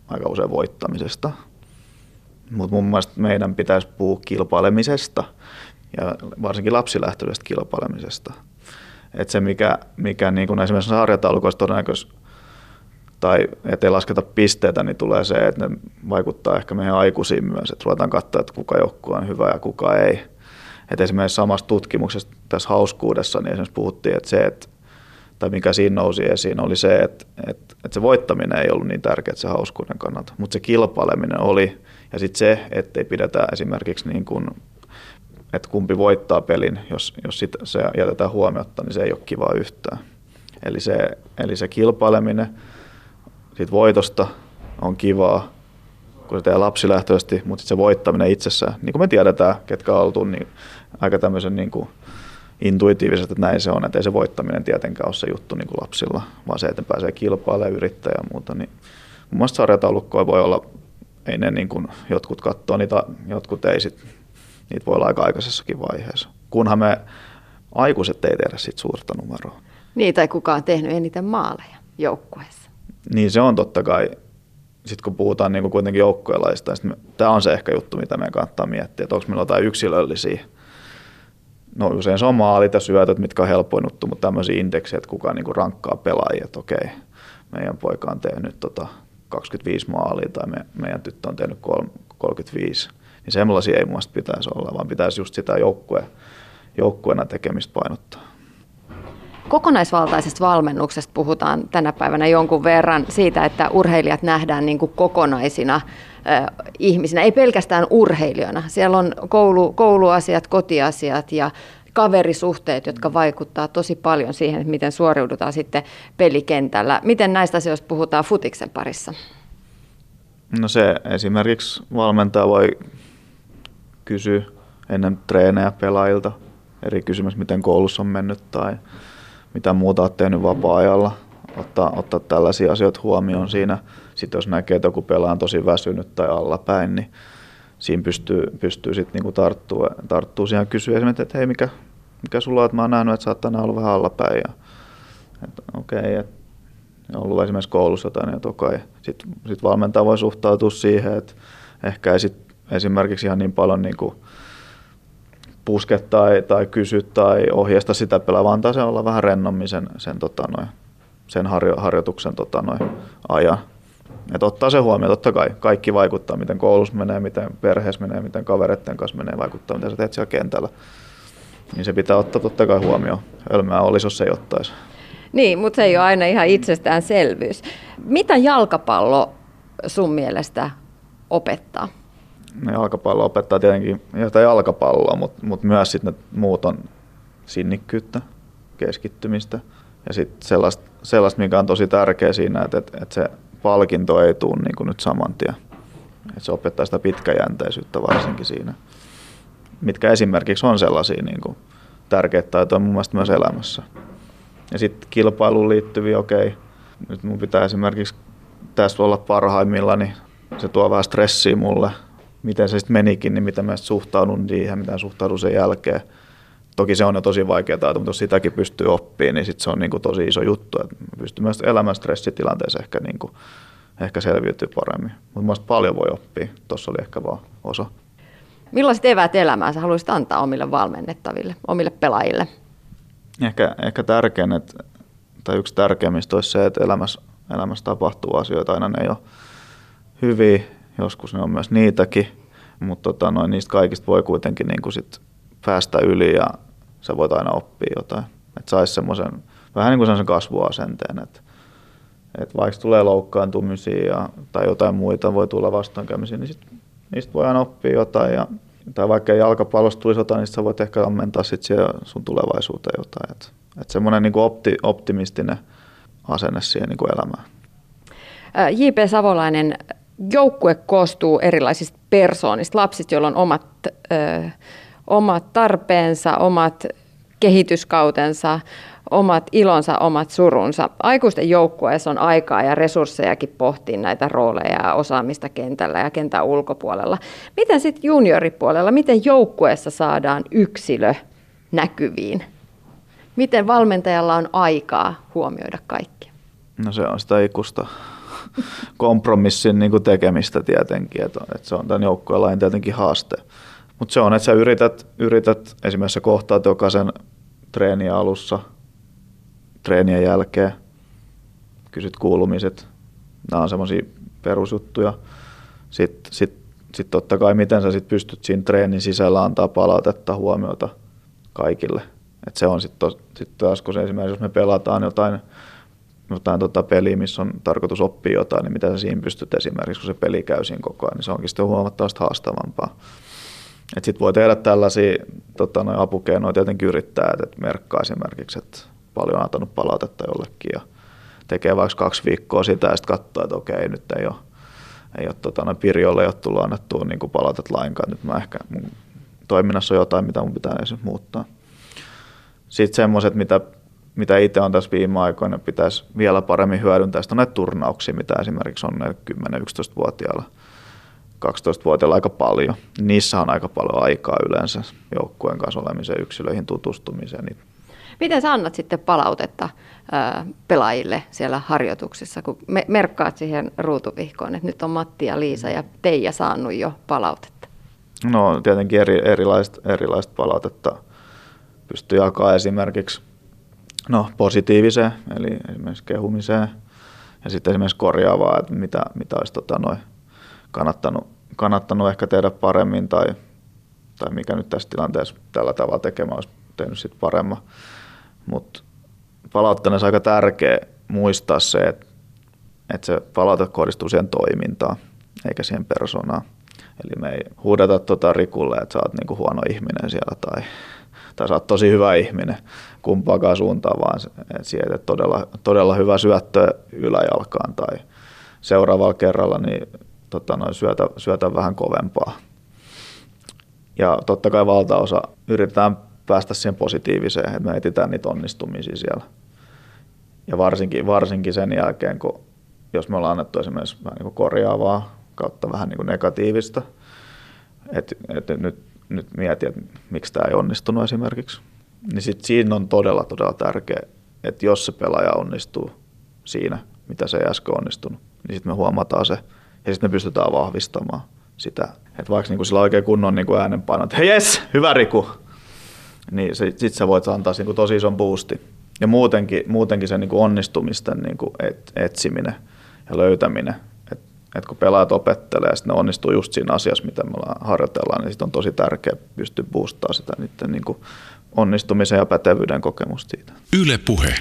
aika usein voittamisesta. Mutta mun mielestä meidän pitäisi puhua kilpailemisesta ja varsinkin lapsilähtöisestä kilpailemisesta. Et se, mikä, mikä niin kuin esimerkiksi sarjataulukoissa todennäköisesti tai ettei lasketa pisteitä, niin tulee se, että ne vaikuttaa ehkä meidän aikuisiin myös, että ruvetaan katsoa, että kuka joukkue on hyvä ja kuka ei. Et esimerkiksi samassa tutkimuksessa tässä hauskuudessa niin esimerkiksi puhuttiin, että se, että tai mikä siinä nousi esiin, oli se, että, että, että se voittaminen ei ollut niin tärkeää se hauskuuden kannalta, mutta se kilpaileminen oli, ja sitten se, ettei pidetä esimerkiksi niin kuin, että kumpi voittaa pelin, jos, jos sit se jätetään huomiotta, niin se ei ole kiva yhtään. Eli se, eli se kilpaileminen siitä voitosta on kivaa, kun se tehdään lapsilähtöisesti, mutta se voittaminen itsessään, niin kuin me tiedetään, ketkä on oltu, niin aika tämmöisen niin kuin intuitiivisesti, että näin se on, että ei se voittaminen tietenkään ole se juttu niin kuin lapsilla, vaan se, että pääsee kilpailemaan yrittäjä ja muuta. Niin mun mielestä sarjataulukkoja voi olla, ei ne niin kuin, jotkut katsoo niitä, jotkut ei sit, niitä voi olla aika aikaisessakin vaiheessa. Kunhan me aikuiset ei tehdä sit suurta numeroa. Niin, tai kuka on tehnyt eniten maaleja joukkueessa. Niin se on totta kai, sitten kun puhutaan niin kuin kuitenkin joukkueelaista, niin tämä on se ehkä juttu, mitä meidän kannattaa miettiä, että onko meillä jotain yksilöllisiä no usein se on maalit ja syötöt, mitkä on helpoin juttu, mutta tämmöisiä indeksejä, että kukaan niinku rankkaa pelaajia, että okei, meidän poika on tehnyt tota 25 maalia tai me, meidän tyttö on tehnyt 35, niin semmoisia ei muista pitäisi olla, vaan pitäisi just sitä joukkue, joukkueena tekemistä painottaa. Kokonaisvaltaisesta valmennuksesta puhutaan tänä päivänä jonkun verran siitä, että urheilijat nähdään niin kuin kokonaisina ihmisinä, ei pelkästään urheilijoina. Siellä on koulu, kouluasiat, kotiasiat ja kaverisuhteet, jotka vaikuttaa tosi paljon siihen, että miten suoriudutaan sitten pelikentällä. Miten näistä asioista puhutaan futiksen parissa? No se esimerkiksi valmentaja voi kysyä ennen treenejä pelaajilta eri kysymys, miten koulussa on mennyt tai mitä muuta olet tehnyt vapaa-ajalla. Ottaa, ottaa tällaisia asioita huomioon siinä – sitten jos näkee, että joku pelaa on tosi väsynyt tai allapäin, niin siinä pystyy, pystyy sitten niinku tarttua, tarttua siihen kysyä esimerkiksi, että hei, mikä, mikä sulla on, että mä oon nähnyt, että sä oot tänään ollut vähän allapäin. Ja, että okei, okay, että on ollut esimerkiksi koulussa jotain, että okei. Sitten sit valmentaja voi suhtautua siihen, että ehkä ei sit esimerkiksi ihan niin paljon niin kuin puske tai, tai kysy tai ohjeista sitä pelaa, vaan antaa se olla vähän rennommin sen, sen, tota noin, sen harjo, harjoituksen tota noin, ajan. Et ottaa se huomioon, totta kai kaikki vaikuttaa, miten koulussa menee, miten perheessä menee, miten kavereiden kanssa menee, vaikuttaa, mitä sä teet siellä kentällä. Niin se pitää ottaa totta kai huomioon. Ölmää olisi, jos ei ottaisi. Niin, mutta se ei ole aina ihan itsestäänselvyys. Mitä jalkapallo sun mielestä opettaa? Jalkapallo opettaa tietenkin jotain jalkapalloa, mutta, mutta myös sitten ne muut on sinnikkyyttä, keskittymistä ja sitten sellaista, sellaista, mikä on tosi tärkeä siinä, että, että, että se palkinto ei tule niin kuin nyt saman tien. Et se opettaa sitä pitkäjänteisyyttä varsinkin siinä, mitkä esimerkiksi on sellaisia niin kuin tärkeitä taitoja mun mielestä myös elämässä. Ja sitten kilpailuun liittyviä, okei, okay, nyt mun pitää esimerkiksi tässä olla parhaimmilla, niin se tuo vähän stressiä mulle. Miten se sitten menikin, niin miten mä suhtaudun siihen, miten suhtaudun sen jälkeen. Toki se on jo tosi vaikea taito, mutta jos sitäkin pystyy oppimaan, niin sit se on niin kuin tosi iso juttu. Että pystyy myös elämän stressitilanteessa ehkä, niin kuin, ehkä selviytyy paremmin. Mutta paljon voi oppia. Tuossa oli ehkä vaan osa. Millaiset eväät elämään sä haluaisit antaa omille valmennettaville, omille pelaajille? Ehkä, ehkä tärkein, että, tai yksi tärkeimmistä olisi se, että elämässä, elämässä tapahtuu asioita. Aina ne ei ole hyviä, joskus ne on myös niitäkin, mutta tota, noin, niistä kaikista voi kuitenkin niin kuin sit päästä yli ja sä voit aina oppia jotain. Että saisi semmoisen, vähän niin kuin semmoisen kasvuasenteen, että, että vaikka tulee loukkaantumisia ja, tai jotain muita voi tulla vastoinkäymisiä, niin sit, niistä voi aina oppia jotain. Ja, tai vaikka jalkapallosta tulisi jotain, niin sä voit ehkä ammentaa sit sun tulevaisuuteen jotain. Että, että semmoinen niin opti, optimistinen asenne siihen niin kuin elämään. J.P. Savolainen, joukkue koostuu erilaisista persoonista, lapsista, joilla on omat ö, omat tarpeensa, omat kehityskautensa, omat ilonsa, omat surunsa. Aikuisten joukkueessa on aikaa ja resurssejakin pohtia näitä rooleja ja osaamista kentällä ja kentän ulkopuolella. Miten sitten junioripuolella, miten joukkueessa saadaan yksilö näkyviin? Miten valmentajalla on aikaa huomioida kaikki? No se on sitä ikusta kompromissin niin tekemistä tietenkin, että, että se on tämän joukkueen lain tietenkin haaste. Mutta se on, että sä yrität, yrität esimerkiksi sä kohtaat jokaisen treenin alussa, treenien jälkeen, kysyt kuulumiset. Nämä on semmoisia perusjuttuja. Sitten sit, sit totta kai, miten sä sit pystyt siinä treenin sisällä antaa palautetta huomiota kaikille. Et se on sitten sit taas, kun se esimerkiksi jos me pelataan jotain, jotain tota peliä, missä on tarkoitus oppia jotain, niin mitä sä siinä pystyt esimerkiksi, kun se peli käy siinä koko ajan, niin se onkin sitten huomattavasti haastavampaa. Sitten voi tehdä tällaisia tota, noin apukeinoja, tietenkin yrittää, että merkkaa esimerkiksi, että paljon on antanut palautetta jollekin ja tekee vaikka kaksi viikkoa sitä ja sitten katsoo, että okei, nyt ei ole, ei ole tota, noin Pirjolle ei ole tullut annettua niin palautet lainkaan, nyt mä ehkä mun toiminnassa on jotain, mitä mun pitää edes muuttaa. Sitten semmoiset, mitä, mitä itse on tässä viime aikoina, pitäisi vielä paremmin hyödyntää, on näitä turnauksia, mitä esimerkiksi on 10-11-vuotiailla 12-vuotiailla aika paljon. Niissä on aika paljon aikaa yleensä joukkueen kanssa olemiseen, yksilöihin tutustumiseen. Niin Miten sä annat sitten palautetta pelaajille siellä harjoituksissa, kun me, merkkaat siihen ruutuvihkoon, että nyt on Matti ja Liisa ja Teija saanut jo palautetta? No tietenkin eri, erilaista, erilaista palautetta pystyy jakaa esimerkiksi no, positiiviseen, eli esimerkiksi kehumiseen, ja sitten esimerkiksi korjaavaa, että mitä, mitä olisi tota, noin kannattanut, kannattanut ehkä tehdä paremmin tai, tai mikä nyt tässä tilanteessa tällä tavalla tekemään olisi tehnyt sitten paremmin. Mutta palautteena aika tärkeä muistaa se, että, että se palaute kohdistuu siihen toimintaan eikä siihen persoonaan. Eli me ei huudeta tuota Rikulle, että sä oot niinku huono ihminen siellä tai, tai sä oot tosi hyvä ihminen kumpaakaan suuntaan, vaan sieltä todella, todella hyvä syöttö yläjalkaan tai seuraavalla kerralla niin tota, noin syötä, syötä vähän kovempaa. Ja totta kai valtaosa yritetään päästä siihen positiiviseen, että me etsitään niitä onnistumisia siellä. Ja varsinkin, varsinkin sen jälkeen, kun jos me ollaan annettu esimerkiksi vähän niin korjaavaa kautta vähän niin negatiivista, että, että nyt, nyt mieti, että miksi tämä ei onnistunut esimerkiksi, niin sit siinä on todella, todella tärkeä, että jos se pelaaja onnistuu siinä, mitä se ei äsken onnistunut, niin sitten me huomataan se ja sitten me pystytään vahvistamaan sitä. Että vaikka niin kuin sillä oikein kunnon niin kuin äänenpaino, että hei jes, hyvä Riku, niin sitten sä voit antaa niin kuin tosi ison boosti. Ja muutenkin, muutenkin se niin kuin onnistumisten niin kuin et, etsiminen ja löytäminen, että et kun pelaajat opettelee ja sitten ne onnistuu just siinä asiassa, mitä me harjoitellaan, niin sitten on tosi tärkeää pystyä boostaa sitä niiden niin kuin onnistumisen ja pätevyyden kokemusta siitä. Yle Puhe.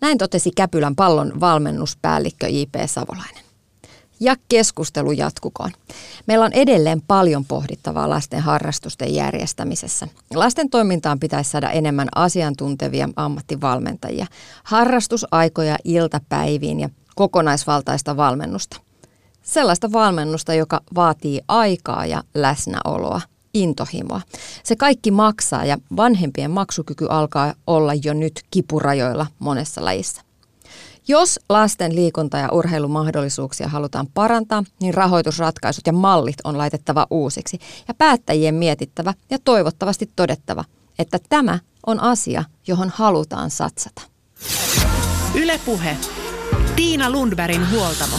Näin totesi Käpylän pallon valmennuspäällikkö J.P. Savolainen ja keskustelu jatkukoon. Meillä on edelleen paljon pohdittavaa lasten harrastusten järjestämisessä. Lasten toimintaan pitäisi saada enemmän asiantuntevia ammattivalmentajia, harrastusaikoja iltapäiviin ja kokonaisvaltaista valmennusta. Sellaista valmennusta, joka vaatii aikaa ja läsnäoloa, intohimoa. Se kaikki maksaa ja vanhempien maksukyky alkaa olla jo nyt kipurajoilla monessa lajissa. Jos lasten liikunta- ja urheilumahdollisuuksia halutaan parantaa, niin rahoitusratkaisut ja mallit on laitettava uusiksi ja päättäjien mietittävä ja toivottavasti todettava, että tämä on asia, johon halutaan satsata. Ylepuhe. Tiina Lundbergin huoltamo.